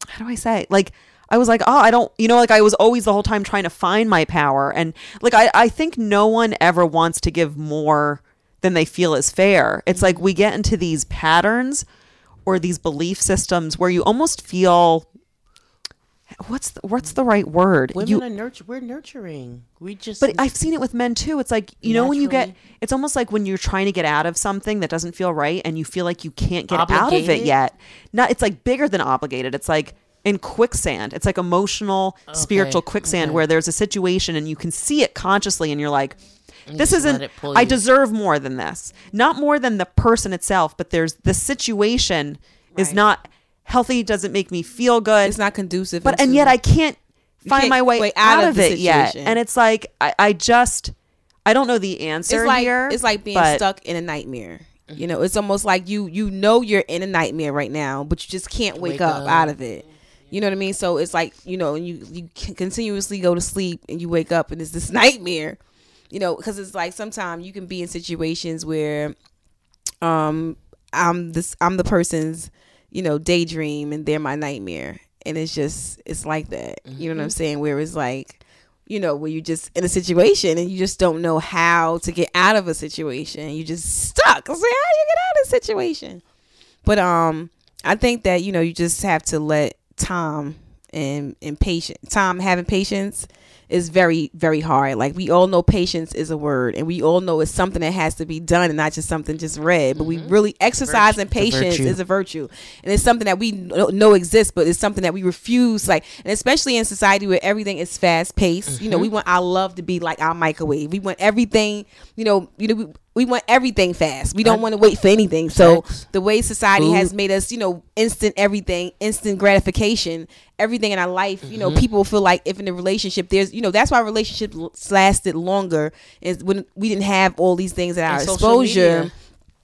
how do I say like I was like, oh, I don't, you know, like I was always the whole time trying to find my power. And like, I, I think no one ever wants to give more than they feel is fair. It's like we get into these patterns or these belief systems where you almost feel what's the, what's the right word? Women you, are nurture. We're nurturing. We just. but I've seen it with men too. It's like, you know, when you get, it's almost like when you're trying to get out of something that doesn't feel right and you feel like you can't get out of it yet. Not, it's like bigger than obligated. It's like in quicksand. It's like emotional, spiritual quicksand okay. where there's a situation and you can see it consciously and you're like, this isn't, I deserve more than this. Not more than the person itself, but there's the situation is not healthy, doesn't make me feel good It's not conducive. but and yet I can't find can't my way, way out, out of, of the it yet. And it's like I, I just I don't know the answer it's like here. it's like being but- stuck in a nightmare. You know, it's almost like you you know you're in a nightmare right now, but you just can't wake, Wake up, up. out of it. You know what I mean? So it's like you know, you you can continuously go to sleep and you wake up and it's this (laughs) nightmare. You know, because it's like sometimes you can be in situations where, um, I'm this I'm the person's you know daydream and they're my nightmare, and it's just it's like that. You know what I'm saying? Where it's like you know, where you just in a situation and you just don't know how to get out of a situation. You just stuck. I was like, how do you get out of a situation? But um, I think that you know you just have to let time and and patience. Time having patience is very very hard. Like we all know patience is a word, and we all know it's something that has to be done and not just something just read. But we mm-hmm. really exercise exercising patience virtue. is a virtue, and it's something that we know exists, but it's something that we refuse. Like, and especially in society where everything is fast paced. You know, we mm-hmm. want our love to be like our microwave. We want everything. You know, you know. We, we want everything fast. We don't want to wait for anything. So the way society Food. has made us, you know, instant everything, instant gratification, everything in our life, you know, people feel like if in a relationship there's, you know, that's why relationships lasted longer is when we didn't have all these things at our exposure.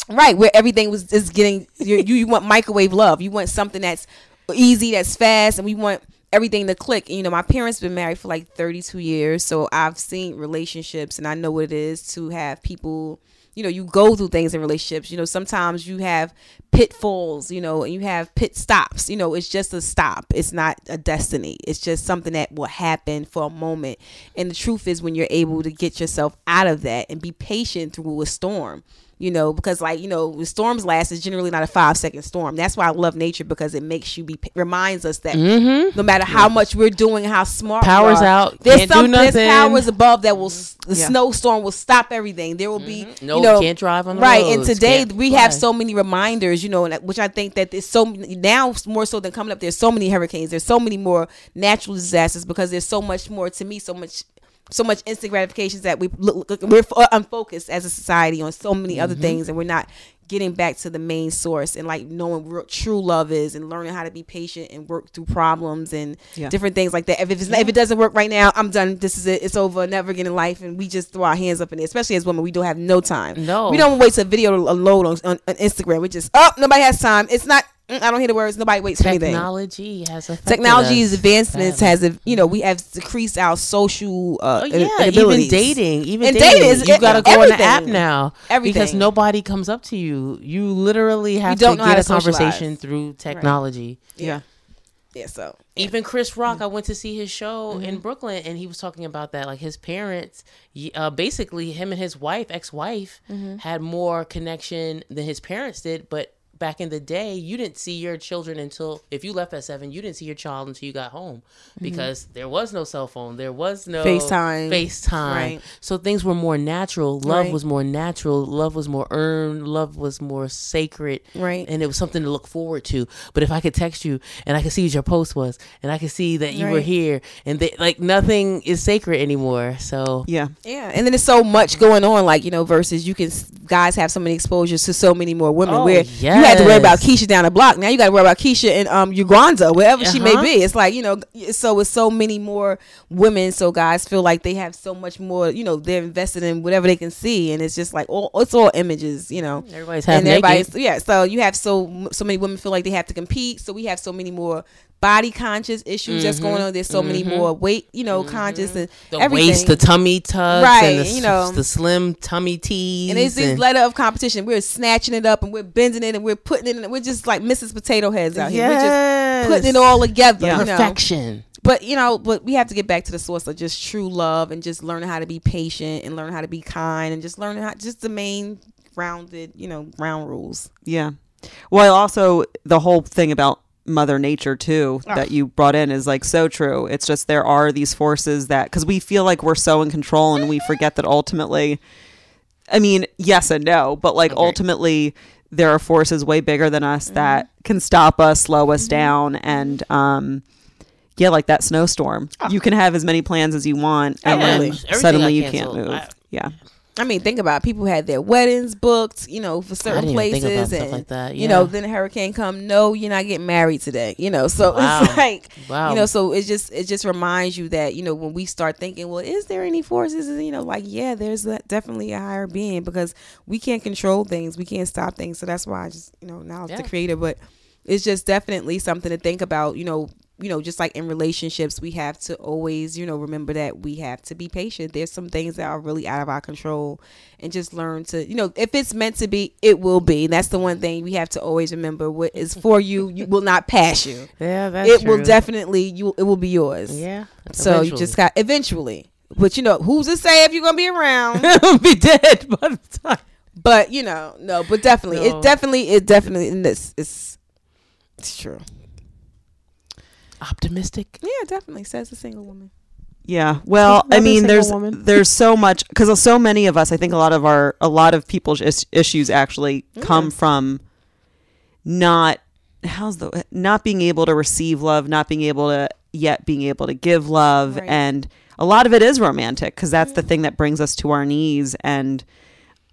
Right, where everything was just getting you, you you want microwave love. You want something that's easy, that's fast, and we want everything to click. You know, my parents been married for like 32 years, so I've seen relationships and I know what it is to have people, you know, you go through things in relationships. You know, sometimes you have pitfalls, you know, and you have pit stops. You know, it's just a stop. It's not a destiny. It's just something that will happen for a moment. And the truth is when you're able to get yourself out of that and be patient through a storm you know, because like you know, the storms last is generally not a five second storm. That's why I love nature because it makes you be reminds us that no matter how much we're doing, how smart we Mm-hmm. Powers are, out, There's can't do some there's powers above that will the Yeah. snowstorm will stop everything. There will be No, you know can't drive on the right. And today we have so many reminders, you know, which I think that there's so now more so than coming up. There's so many hurricanes. There's so many more natural disasters because there's so much more to me. So much so much instant gratifications that we look, look- we're f- unfocused as a society on so many Mm-hmm. other things and we're not getting back to the main source and like knowing what true love is and learning how to be patient and work through problems and Yeah. different things like that. If, it's, if it doesn't work right now i'm done. This is it. It's over. Never again in life. And we just throw our hands up in it especially as women. We don't have no time. No. we don't wait a video to load on, on, on instagram. We just oh nobody has time. It's not i don't hear the words nobody waits for anything Technology has affected technology's us advancements badly. has you know we have decreased our social uh Oh, in- yeah, even dating, even And dating, dating is- you gotta go on the app now because nobody comes up to you. You literally have don't to know how get a to socialize. conversation through technology. yeah yeah so Even Chris Rock, I went to see his show Mm-hmm. in Brooklyn, and he was talking about that. Like his parents, uh, basically, him and his wife, ex-wife, Mm-hmm. had more connection than his parents did. But back in the day, you didn't see your children until if you left at seven, you didn't see your child until you got home because there was no cell phone, there was no Mm-hmm. FaceTime. FaceTime. Right. So things were more natural. Love Right. was more natural. Love was more earned. Love was more sacred. Right. And it was something to look forward to. But if I could text you and I could see what your post was and I could see that you were here and they, like nothing is sacred anymore. So Yeah. Yeah, and then there's so much going on, like you know, versus you can guys have so many exposures to so many more women. Oh, where you had to worry about. Keisha down the block, now you got to worry about Keisha in um Uganda, wherever she may Uh-huh. be. It's like you know, so with so many more women, so guys feel like they have so much more. You know, they're invested in whatever they can see, and it's just like all it's all images. You know, everybody's half and naked. everybody's yeah. So you have so so many women feel like they have to compete. So we have so many more body conscious issues that's going mm-hmm. on. There's so many mm-hmm. more weight, you know, mm-hmm. conscious and the everything. waist, the tummy tucks, Right, and the, you know. the slim tummy tees. And it's this and- letter of competition. We're snatching it up and we're bending it and we're putting it in. We're just like Mrs. Potato Heads out here. We're just putting it all together. Yeah. You know? perfection. but you know, but we have to get back to the source of just true love and just learning how to be patient and learn how to be kind and just learning how just the main grounded, you know, ground rules. Yeah. Well, also the whole thing about mother nature too that you brought in is like so true. It's just there are these forces that cuz we feel like we're so in control and we forget that ultimately I mean, yes and no, but like ultimately there are forces way bigger than us that can stop us, slow us down and um yeah, like that snowstorm. You can have as many plans as you want and Yeah, then suddenly you can't move. I- yeah. I mean, think about it. people had their weddings booked, you know, for certain didn't even think about places, stuff and like that, you know, then a hurricane come. No, you're not getting married today. You know, so Wow. it's (laughs) like, Wow. you know, so it just it just reminds you that you know when we start thinking, well, is there any forces? You know, like yeah, there's definitely a higher being because we can't control things, we can't stop things. So that's why I just you know now it's Yeah. the creator, but it's just definitely something to think about. You know, you know, just like in relationships, we have to always, you know, remember that we have to be patient. There's some things that are really out of our control and just learn to, you know, if it's meant to be, it will be. And that's the one thing we have to always remember. What is for you, you will not pass you. (laughs) Yeah, that's it will definitely you it will be yours. Yeah. So you just got eventually. But you know, who's to say if you're gonna be around? (laughs) be dead by the time. but you know, no, but definitely, No. it definitely, it definitely, and this it's it's true. Optimistic. Yeah, definitely says a single woman. Yeah. Well, I mean, there's woman. there's so much because so many of us. I think a lot of our a lot of people's is- issues actually come from not how's the not being able to receive love, not being able to yet being able to give love, Right. and a lot of it is romantic because that's the thing that brings us to our knees. And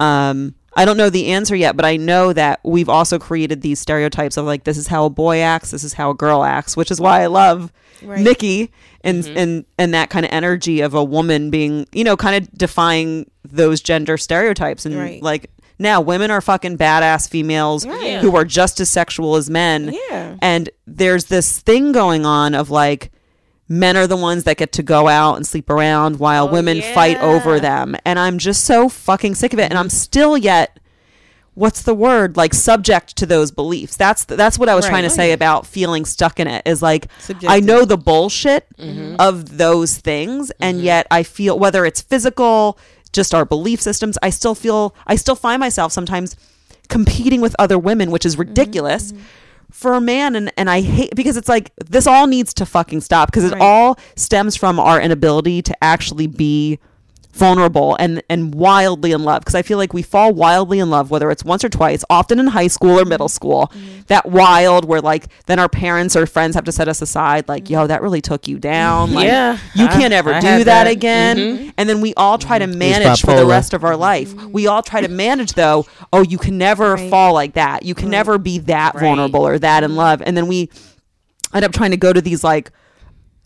um, I don't know the answer yet, but I know that we've also created these stereotypes of like this is how a boy acts, this is how a girl acts, which is why I love Right. Nicki and mm-hmm. and and that kind of energy of a woman being, you know, kind of defying those gender stereotypes and Right. like now women are fucking badass females Right. who are just as sexual as men. Yeah. And there's this thing going on of like men are the ones that get to go out and sleep around while oh, women fight over them. And I'm just so fucking sick of it. And I'm still yet what's the word? Like subject to those beliefs. That's that's what i was Right. trying to say about feeling stuck in it is like i know the bullshit mm-hmm. of those things. And mm-hmm. yet i feel whether it's physical just our belief systems i still feel i still find myself sometimes competing with other women which is ridiculous mm-hmm. For a man and, and i hate because it's like this all needs to fucking stop because it Right. all stems from our inability to actually be vulnerable and and wildly in love. Because I feel like we fall wildly in love whether it's once or twice often in high school or middle school. Mm-hmm. That wild where like then our parents or friends have to set us aside like mm-hmm. yo that really took you down. Mm-hmm. Like Yeah, you I- can't ever I do that, that. again. And then we all try to manage for the rest of our life. We all try to manage though oh you can never Right. fall like that. You can never be that Right. vulnerable or that in love. And then we end up trying to go to these like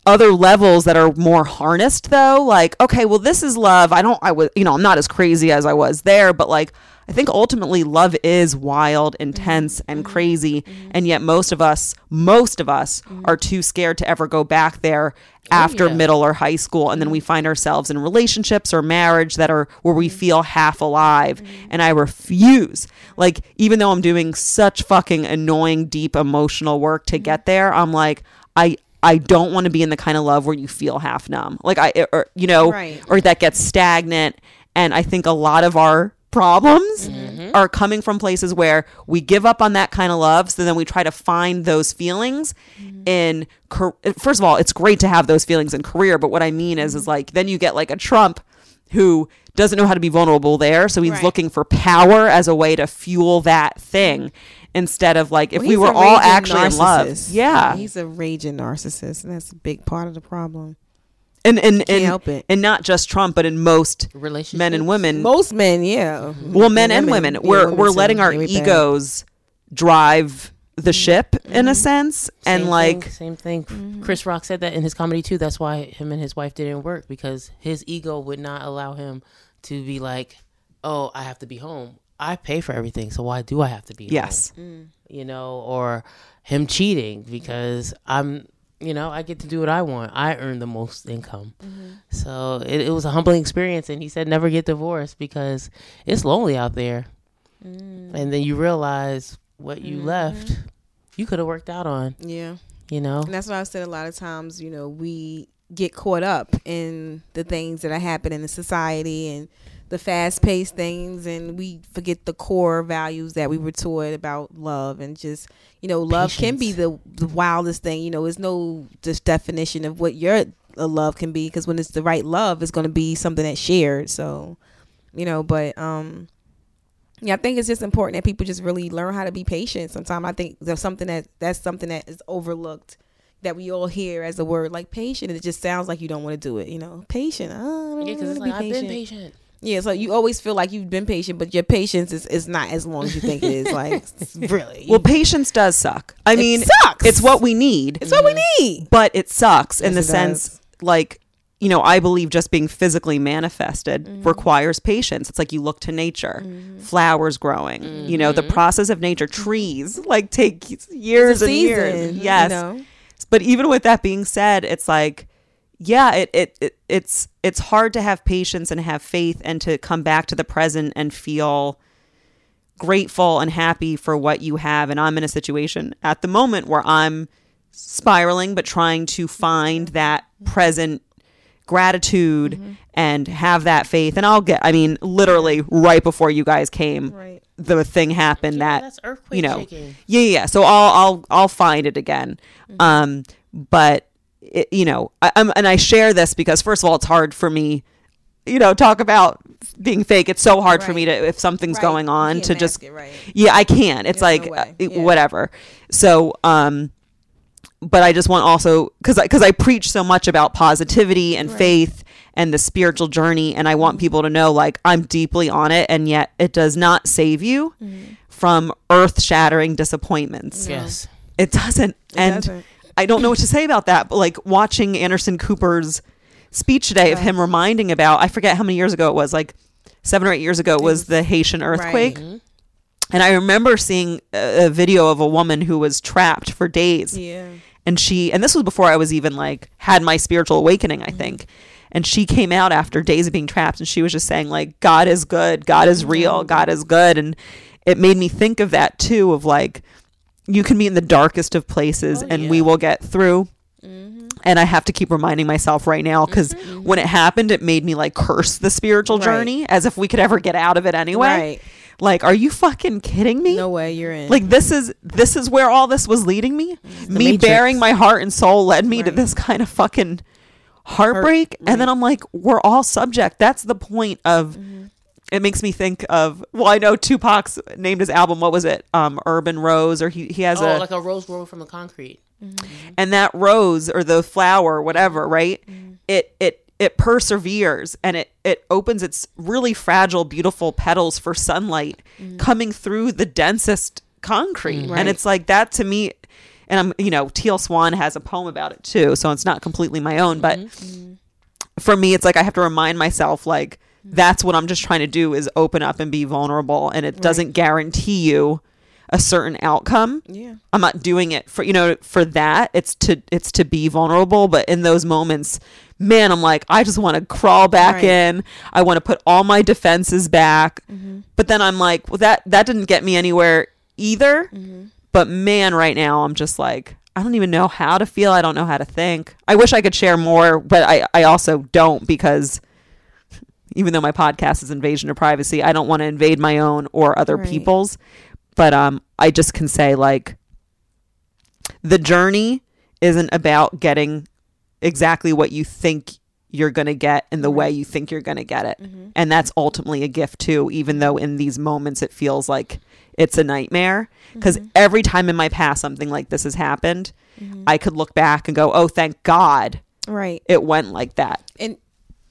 other levels that are more harnessed though like okay well this is love. I don't i was you know i'm not as crazy as i was there but like i think ultimately love is wild intense and mm-hmm. crazy mm-hmm. and yet most of us most of us mm-hmm. are too scared to ever go back there oh, after yeah. middle or high school and then we find ourselves in relationships or marriage that are where we feel half alive and i refuse. Like even though i'm doing such fucking annoying deep emotional work to get there i'm like i I don't want to be in the kind of love where you feel half numb, like I, or you know, Right. or that gets stagnant. And I think a lot of our problems mm-hmm. are coming from places where we give up on that kind of love, so then we try to find those feelings mm-hmm. in. car- First of all, it's great to have those feelings in career, but what I mean is, is mm-hmm. like then you get like a Trump who doesn't know how to be vulnerable there, so he's Right. looking for power as a way to fuel that thing. Instead of like if Well, we were all raging actually in love, yeah, he's a raging narcissist, and that's a big part of the problem. and and and, help it. and not just Trump, but in most Relationship. men and women. Most men, yeah, mm-hmm. well, men and women, yeah, we're women we're too. letting our They way bad. egos drive the mm-hmm. ship in a mm-hmm. sense, and like thing, same thing. Mm-hmm. Chris Rock said that in his comedy too. That's why him and his wife didn't work because his ego would not allow him to be like, "Oh, I have to be home. I pay for everything, so why do I have to be?" yes, home? you know, or him cheating because I'm, you know, I get to do what I want. I earn the most income, mm-hmm. so it, it was a humbling experience. And he said, never get divorced because it's lonely out there. Mm. And then you realize what you mm-hmm. left, you could have worked out on. Yeah, You know, And that's why I said a lot of times, you know, we get caught up in the things that are happening in society and the fast paced things and we forget the core values that we were taught about love and just you know, love can be the, the wildest thing. You know, there's no just definition of what your love can be because when it's the right love, it's going to be something that's shared. So, you know, but um, yeah, I think it's just important that people just really learn how to be patient. Sometimes I think there's something that that's something that is overlooked that we all hear as a word like patient. And it just sounds like you don't want to do it. You know, patient. Oh, yeah, because it's like I've been patient. Yeah, so you always feel like you've been patient, but your patience is, is not as long as you think it is. Like, (laughs) really. Well, patience does suck. I It mean, sucks. it's what we need, it's what we mhm. need. but it sucks in the sense does. like you know i believe just being physically manifested Mm-hmm. requires patience it's like you look to nature mm-hmm. flowers growing you know the mm-hmm. process of nature trees like take years and years season, you yes know? but even with that being said it's like yeah it, it, it it's it's hard to have patience and have faith and to come back to the present and feel grateful and happy for what you have and i'm in a situation at the moment where i'm spiraling but trying to find that present gratitude Mm-hmm. and have that faith and i'll get i mean literally right before you guys came Right. the thing happened Yeah, that that's earthquake you know shaking. yeah yeah yeah. so i'll i'll i'll find it again Mm-hmm. um but it, you know I, i'm and i share this because first of all it's hard for me you know talk about being fake it's so hard for me to if something's Right. going on to just it, right. yeah i can't it's There's like no uh, it- Yeah. whatever so um but i just want also because because I, preach so much about positivity and faith and the spiritual journey and i Mm-hmm. want people to know like i'm deeply on it and yet it does not save you Mm-hmm. from earth-shattering disappointments Yes. it doesn't and doesn't. I don't know what to say about that but like watching anderson cooper's speech today of him reminding about i forget how many years ago it was like seven or eight years ago it was the haitian earthquake Right. and I remember seeing a, a video of a woman who was trapped for days. Yeah. And she, and this was before I was even like, had my spiritual awakening, I mm-hmm. think. And she came out after days of being trapped and she was just saying, like, God is good, God is real, God is good. And it made me think of that too of like, you can be in the darkest of places and we will get through. And I have to keep reminding myself right now because when it happened, it made me like curse the spiritual Right. journey as if we could ever get out of it anyway. Right. Like, are you fucking kidding me? No way you're in. Like this is this is where all this was leading me. Me Matrix. bearing my heart and soul led me to this kind of fucking heartbreak. And then I'm like, we're all subject. That's the point of Mm-hmm. It makes me think of well, I know Tupac's named his album, what was it? Um Urban Rose or he he has Oh, a like a rose growing from the concrete. and that rose or the flower whatever right Mm-hmm. it it it perseveres and it it opens its really fragile beautiful petals for sunlight coming through the densest concrete and Mm-hmm. Right. it's like that to me and i'm you know teal swan has a poem about it too so it's not completely my own but Mm-hmm. for me it's like i have to remind myself like that's what i'm just trying to do is open up and be vulnerable and it doesn't guarantee you a certain outcome yeah. I'm not doing it for you know for that. It's to it's to be vulnerable, but in those moments, man, I'm like I just want to crawl back Right. in. I want to put all my defenses back. Mm-hmm. But then I'm like, well that that didn't get me anywhere either. Mm-hmm. But man, right now I'm just like I don't even know how to feel. I don't know how to think. I wish I could share more, but I I also don't because even though my podcast is invasion of privacy, I don't want to invade my own or other Right. people's. But um, I just can say like the journey isn't about getting exactly what you think you're going to get in the way you think you're going to get it. Mm-hmm. And that's ultimately a gift too, even though in these moments it feels like it's a nightmare. Because mm-hmm. every time in my past something like this has happened, mm-hmm. I could look back and go, oh, thank God Right. it went like that.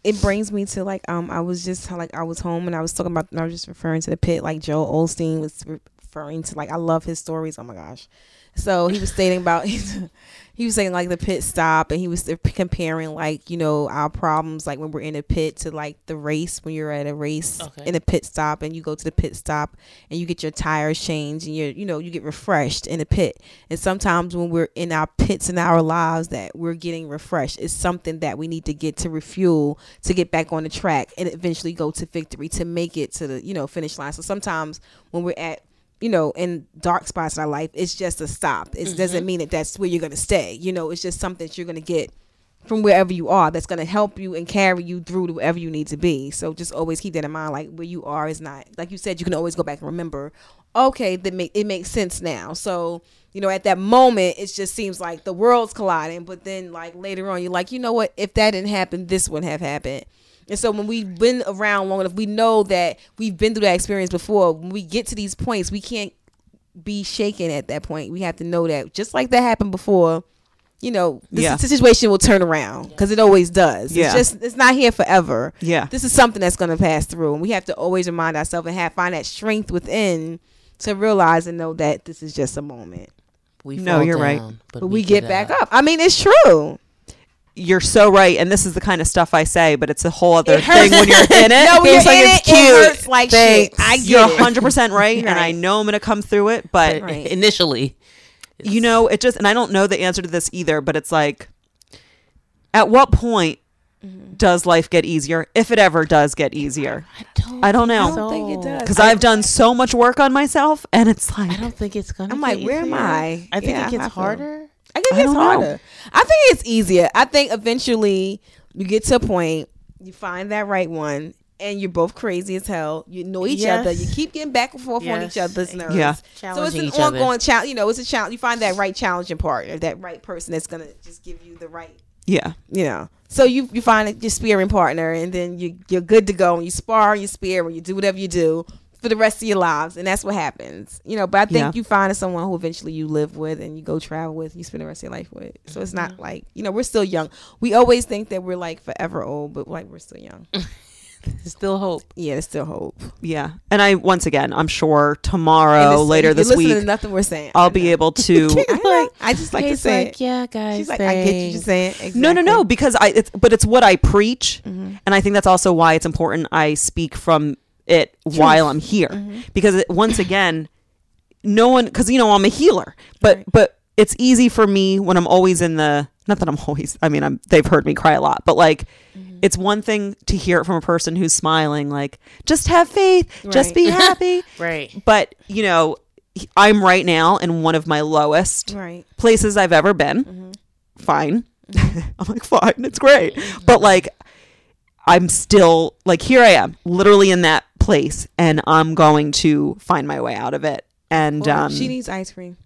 It brings me to like um I was just like I was home and I was talking about and I was just referring to the pit like Joel Osteen was referring to like I love his stories. Oh my gosh so he was stating about (laughs) he was saying like the pit stop and he was uh, comparing like you know our problems like when we're in a pit to like the race when you're at a race Okay. in a pit stop and you go to the pit stop and you get your tires changed and you're you know you get refreshed in a pit and sometimes when we're in our pits in our lives that we're getting refreshed it's something that we need to get to refuel to get back on the track and eventually go to victory to make it to the you know finish line so sometimes when we're at you know, in dark spots in our life, it's just a stop. It Mm-hmm. doesn't mean that that's where you're going to stay. You know, it's just something that you're going to get from wherever you are that's going to help you and carry you through to wherever you need to be. So just always keep that in mind. Like where you are is not, like you said, you can always go back and remember, okay, that make, it makes sense now. So, you know, at that moment, it just seems like the world's colliding. But then, like later on, you're like, you know what? If that didn't happen, this wouldn't have happened. And so when we've been around long enough, we know that we've been through that experience before. When we get to these points, we can't be shaken at that point. We have to know that just like that happened before, you know, this Yeah. situation will turn around because it always does. Yeah. It's just it's not here forever. Yeah. This is something that's going to pass through, and we have to always remind ourselves and have find that strength within to realize and know that this is just a moment. We No, you're right. down, But we get back up. I mean, it's true. You're so right, and this is the kind of stuff I say, but it's a whole other thing when you're in (laughs) it. No, when you're like in it's it, it cute. hurts like Thanks. shit. I get You're 100 percent right, and I know I'm gonna come through it. But Right. (laughs) initially. you know, it just and I don't know the answer to this either. But it's like, at what point Mm-hmm. does life get easier, if it ever does get easier? I don't. I don't know. I don't think it does. Because I've done so much work on myself, and it's like I don't think it's gonna. I'm get like, where am. I? I think Yeah, it I gets feel- harder. I think I it gets don't know. harder. I think it's easier. I think eventually you get to a point, you find that right one, and you're both crazy as hell. You know each Yes. other. You keep getting back and forth on each Yes. other's nerves. Yeah. So it's an ongoing challenge. You know, it's a challenge. You find that right challenging partner, that right person that's gonna just give you the right yeah, you know. So you you find your spearing partner, and then you you're good to go, and you spar, and you spear, and you do whatever you do for the rest of your lives, and that's what happens, you know. But I think Yeah. you find someone who eventually you live with, and you go travel with, and you spend the rest of your life with. So it's not like you know we're still young. We always think that we're like forever old, but like we're still young. (laughs) There's still hope. Yeah, there's still hope. yeah. And I once again, I'm sure tomorrow, it's- later this week, nothing we're saying. I'll be able to. (laughs) I. (laughs) I just like to say like, yeah, guys. She's like, I get you just saying. Exactly. No, no, no. Because I, it's, but it's what I preach, Mm-hmm. and I think that's also why it's important I speak from it while I'm here, Mm-hmm. because it, once again, no one, because you know I'm a healer, but Right. but it's easy for me when I'm always in the. Not that I'm always. I mean, I'm. They've heard me cry a lot, but like, Mm-hmm. it's one thing to hear it from a person who's smiling, like, just have faith, just be (laughs) happy. Right. but you know, I'm right now in one of my lowest Right. places I've ever been. Mm-hmm. Fine. (laughs) I'm like, fine, it's great. But like, I'm still like, here I am, literally in that place, and I'm going to find my way out of it. And Well, um, she needs ice cream.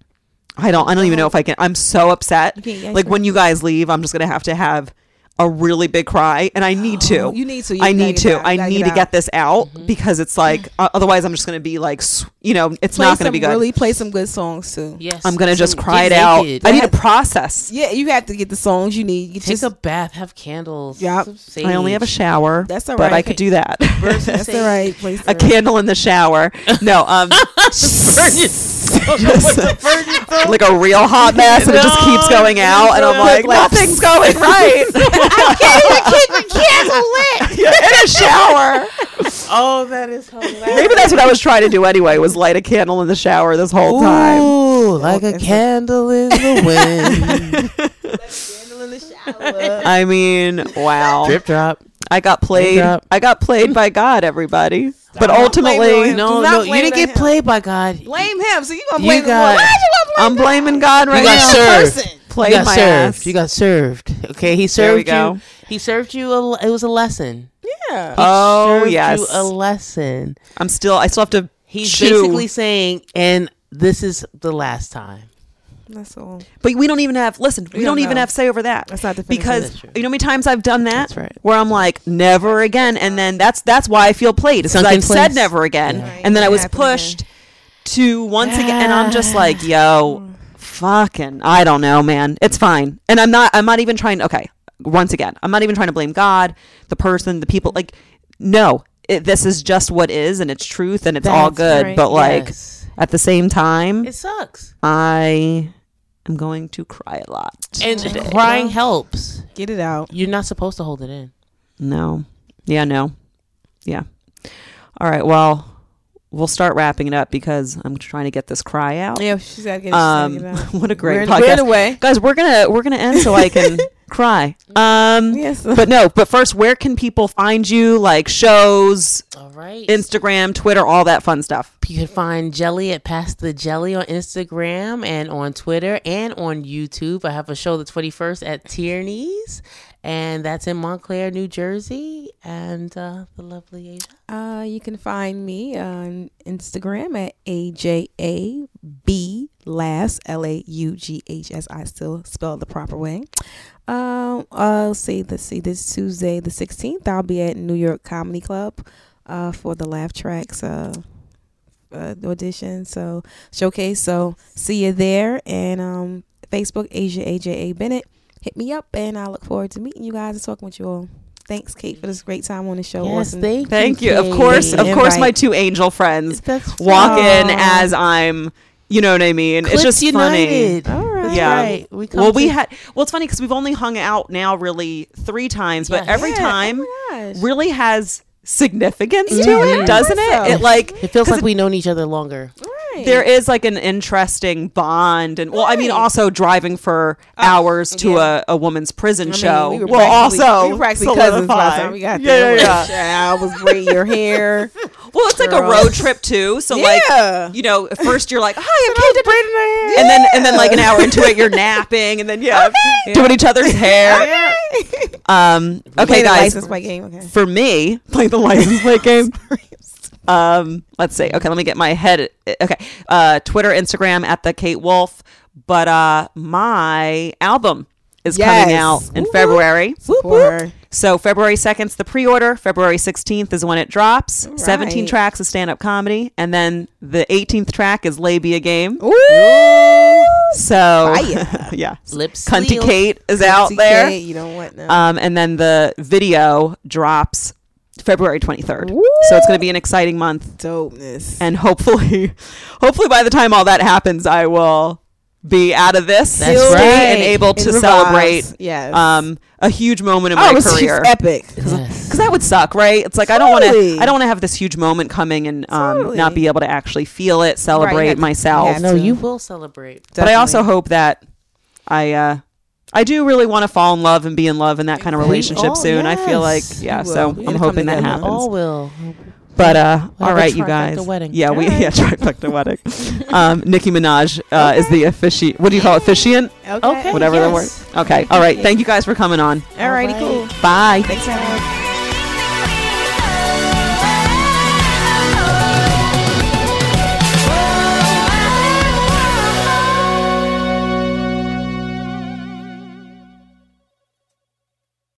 I don't, I don't even know if I can. I'm so upset. You can't eat ice Like cream? when you guys leave, I'm just gonna have to have a really big cry, and I need to. (gasps) You need to. You I need to. out. I You gotta need get to out. get this out because it's like, uh, otherwise, I'm just gonna be like, you know, it's play not gonna some be good. Really play some good songs too. Yes. I'm gonna just cry it out. naked. I need to process. Yeah, you have to get the songs you need. You Take just a bath. Have candles. Yeah. I only have a shower. That's all But I right. could do that. That's all right. Play a some- candle in the shower. No, um, (laughs) (laughs) (laughs) like a real hot mess, and it just keeps going out, and I'm no. like, nothing's going (laughs) right. (laughs) Yeah, in a shower. Oh, that is hilarious. Maybe that's what I was trying to do anyway. Was light a candle in the shower this whole time. Ooh, like a a- candle in the wind. Candle in the shower. I mean, wow. Drip drop. I got played. drop. I got played by God, everybody. But ultimately. No, no, you didn't him. get played by God. Blame him. So you gonna blame him? got- you gonna I'm blaming God right You got now. served. Played you got my served. ass. You got served. Okay, he served you. He served you. A, it was a lesson. Yeah. Oh served yes. you a lesson. I'm still. I still have to. He's chew. basically saying, and this is the last time. That's all. But we don't even have. Listen, we, We don't, don't even know. have say over that. That's not definitive. because That's you know how many times I've done that. That's right. Where I'm like, never again, and then that's that's why I feel played. Because I've said never again, Yeah. Right. and then I was happened again. pushed to once again, and I'm just like, yo, fucking, I don't know, man. It's fine, and I'm not. I'm not even trying. Okay, once again, I'm not even trying to blame God, the person, the people. Like, no, it, this is just what is, and it's truth, and it's all good. right. But like Yes. at the same time, it sucks. I am going to cry a lot. And today. crying helps. Get it out. You're not supposed to hold it in. No. Yeah, no. Yeah. All right. Well, we'll start wrapping it up because I'm trying to get this cry out. Yeah, she's got to get, Um, get it (laughs) out. what a great we're in podcast, the way. guys. We're gonna we're gonna end so I can (laughs) cry. Um, Yes. but no. But first, where can people find you? Like shows, All right. Instagram, Twitter, all that fun stuff. You can find Jelly at Pass the Jelly on Instagram and on Twitter and on YouTube. I have a show the 21st at Tierney's, and that's in Montclair, New Jersey. And uh, the lovely Asia. Uh, you can find me on Instagram at AJAB last L A U G H S. I still spell the proper way. Um, I'll say let's see this Tuesday the sixteenth. I'll be at New York Comedy Club, uh, for the Laugh Tracks uh, uh audition. So showcase. So see you there and um Facebook Asia AJA Bennett. Hit me up and I look forward to meeting you guys and talking with you all. Thanks, Kate, for this great time on the show. Yes, Awesome. thank, Thank you. you. Of course, of course, my two angel friends That's walk in as I'm. You know what I mean? it's Clips just funny. United. All right. That's Yeah. right. We come Well, we to- had. Well, it's funny because we've only hung out now really three times, but every Yeah, oh time oh really has significance to mm-hmm. it, doesn't it? so. It like It feels 'cause like we've known each other longer. Right. there is like an interesting bond, and well, I mean, Right. Uh, also driving for hours to yeah. a, a woman's prison show. will practically- also we were practically cousins by the solidify. time we got yeah, there. yeah, yeah. I was braiding your hair. (laughs) Well, it's like a Girl. road trip too. So like, you know, at first you're like, "Hi, I'm I was Kate," braiding her hair. and then and then like an hour into it, you're napping, and then yeah, doing each other's hair. (laughs) Um, okay, Play the guys. license plate game. Okay. For me, play the license plate game. (laughs) Um, let's see. Okay, let me get my head. Okay, uh, Twitter, Instagram at the Kate Wolf. But uh, my album is coming Yes. out in February. So February 2nd's the pre-order. February 16th is when it drops. All 17 tracks of stand-up comedy, and then the 18th track is Labia Game. Ooh. So (laughs) yeah, (laughs) Lips Cunty. Kate is out there. You don't want no. Um, and then the video drops February 23rd. Woo! So it's going to be an exciting month. Dopeness. And hopefully, (laughs) hopefully by the time all that happens, I will be out of this That's state right. and able It to revives. celebrate Yes. um, a huge moment in oh, my it's just career. epic. Yes. Because that would suck, right? It's like I don't want to. I don't want to have this huge moment coming and um, Totally. not be able to actually feel it, celebrate have to- myself. you have No, to. you will celebrate. but I also hope that I uh I do really want to fall in love and be in love in that kind of relationship all- soon. I feel like yeah, so I'm hoping that happens. All will. But uh all right, you guys. wedding. Yeah, we All right. yeah, trifecta wedding. (laughs) Um Nicki Minaj uh is the offici what do you call it? Officiant? Okay. Okay. Whatever the word. Okay. All right. Thank you guys for coming on. All righty. cool. Bye. Thanks for having us.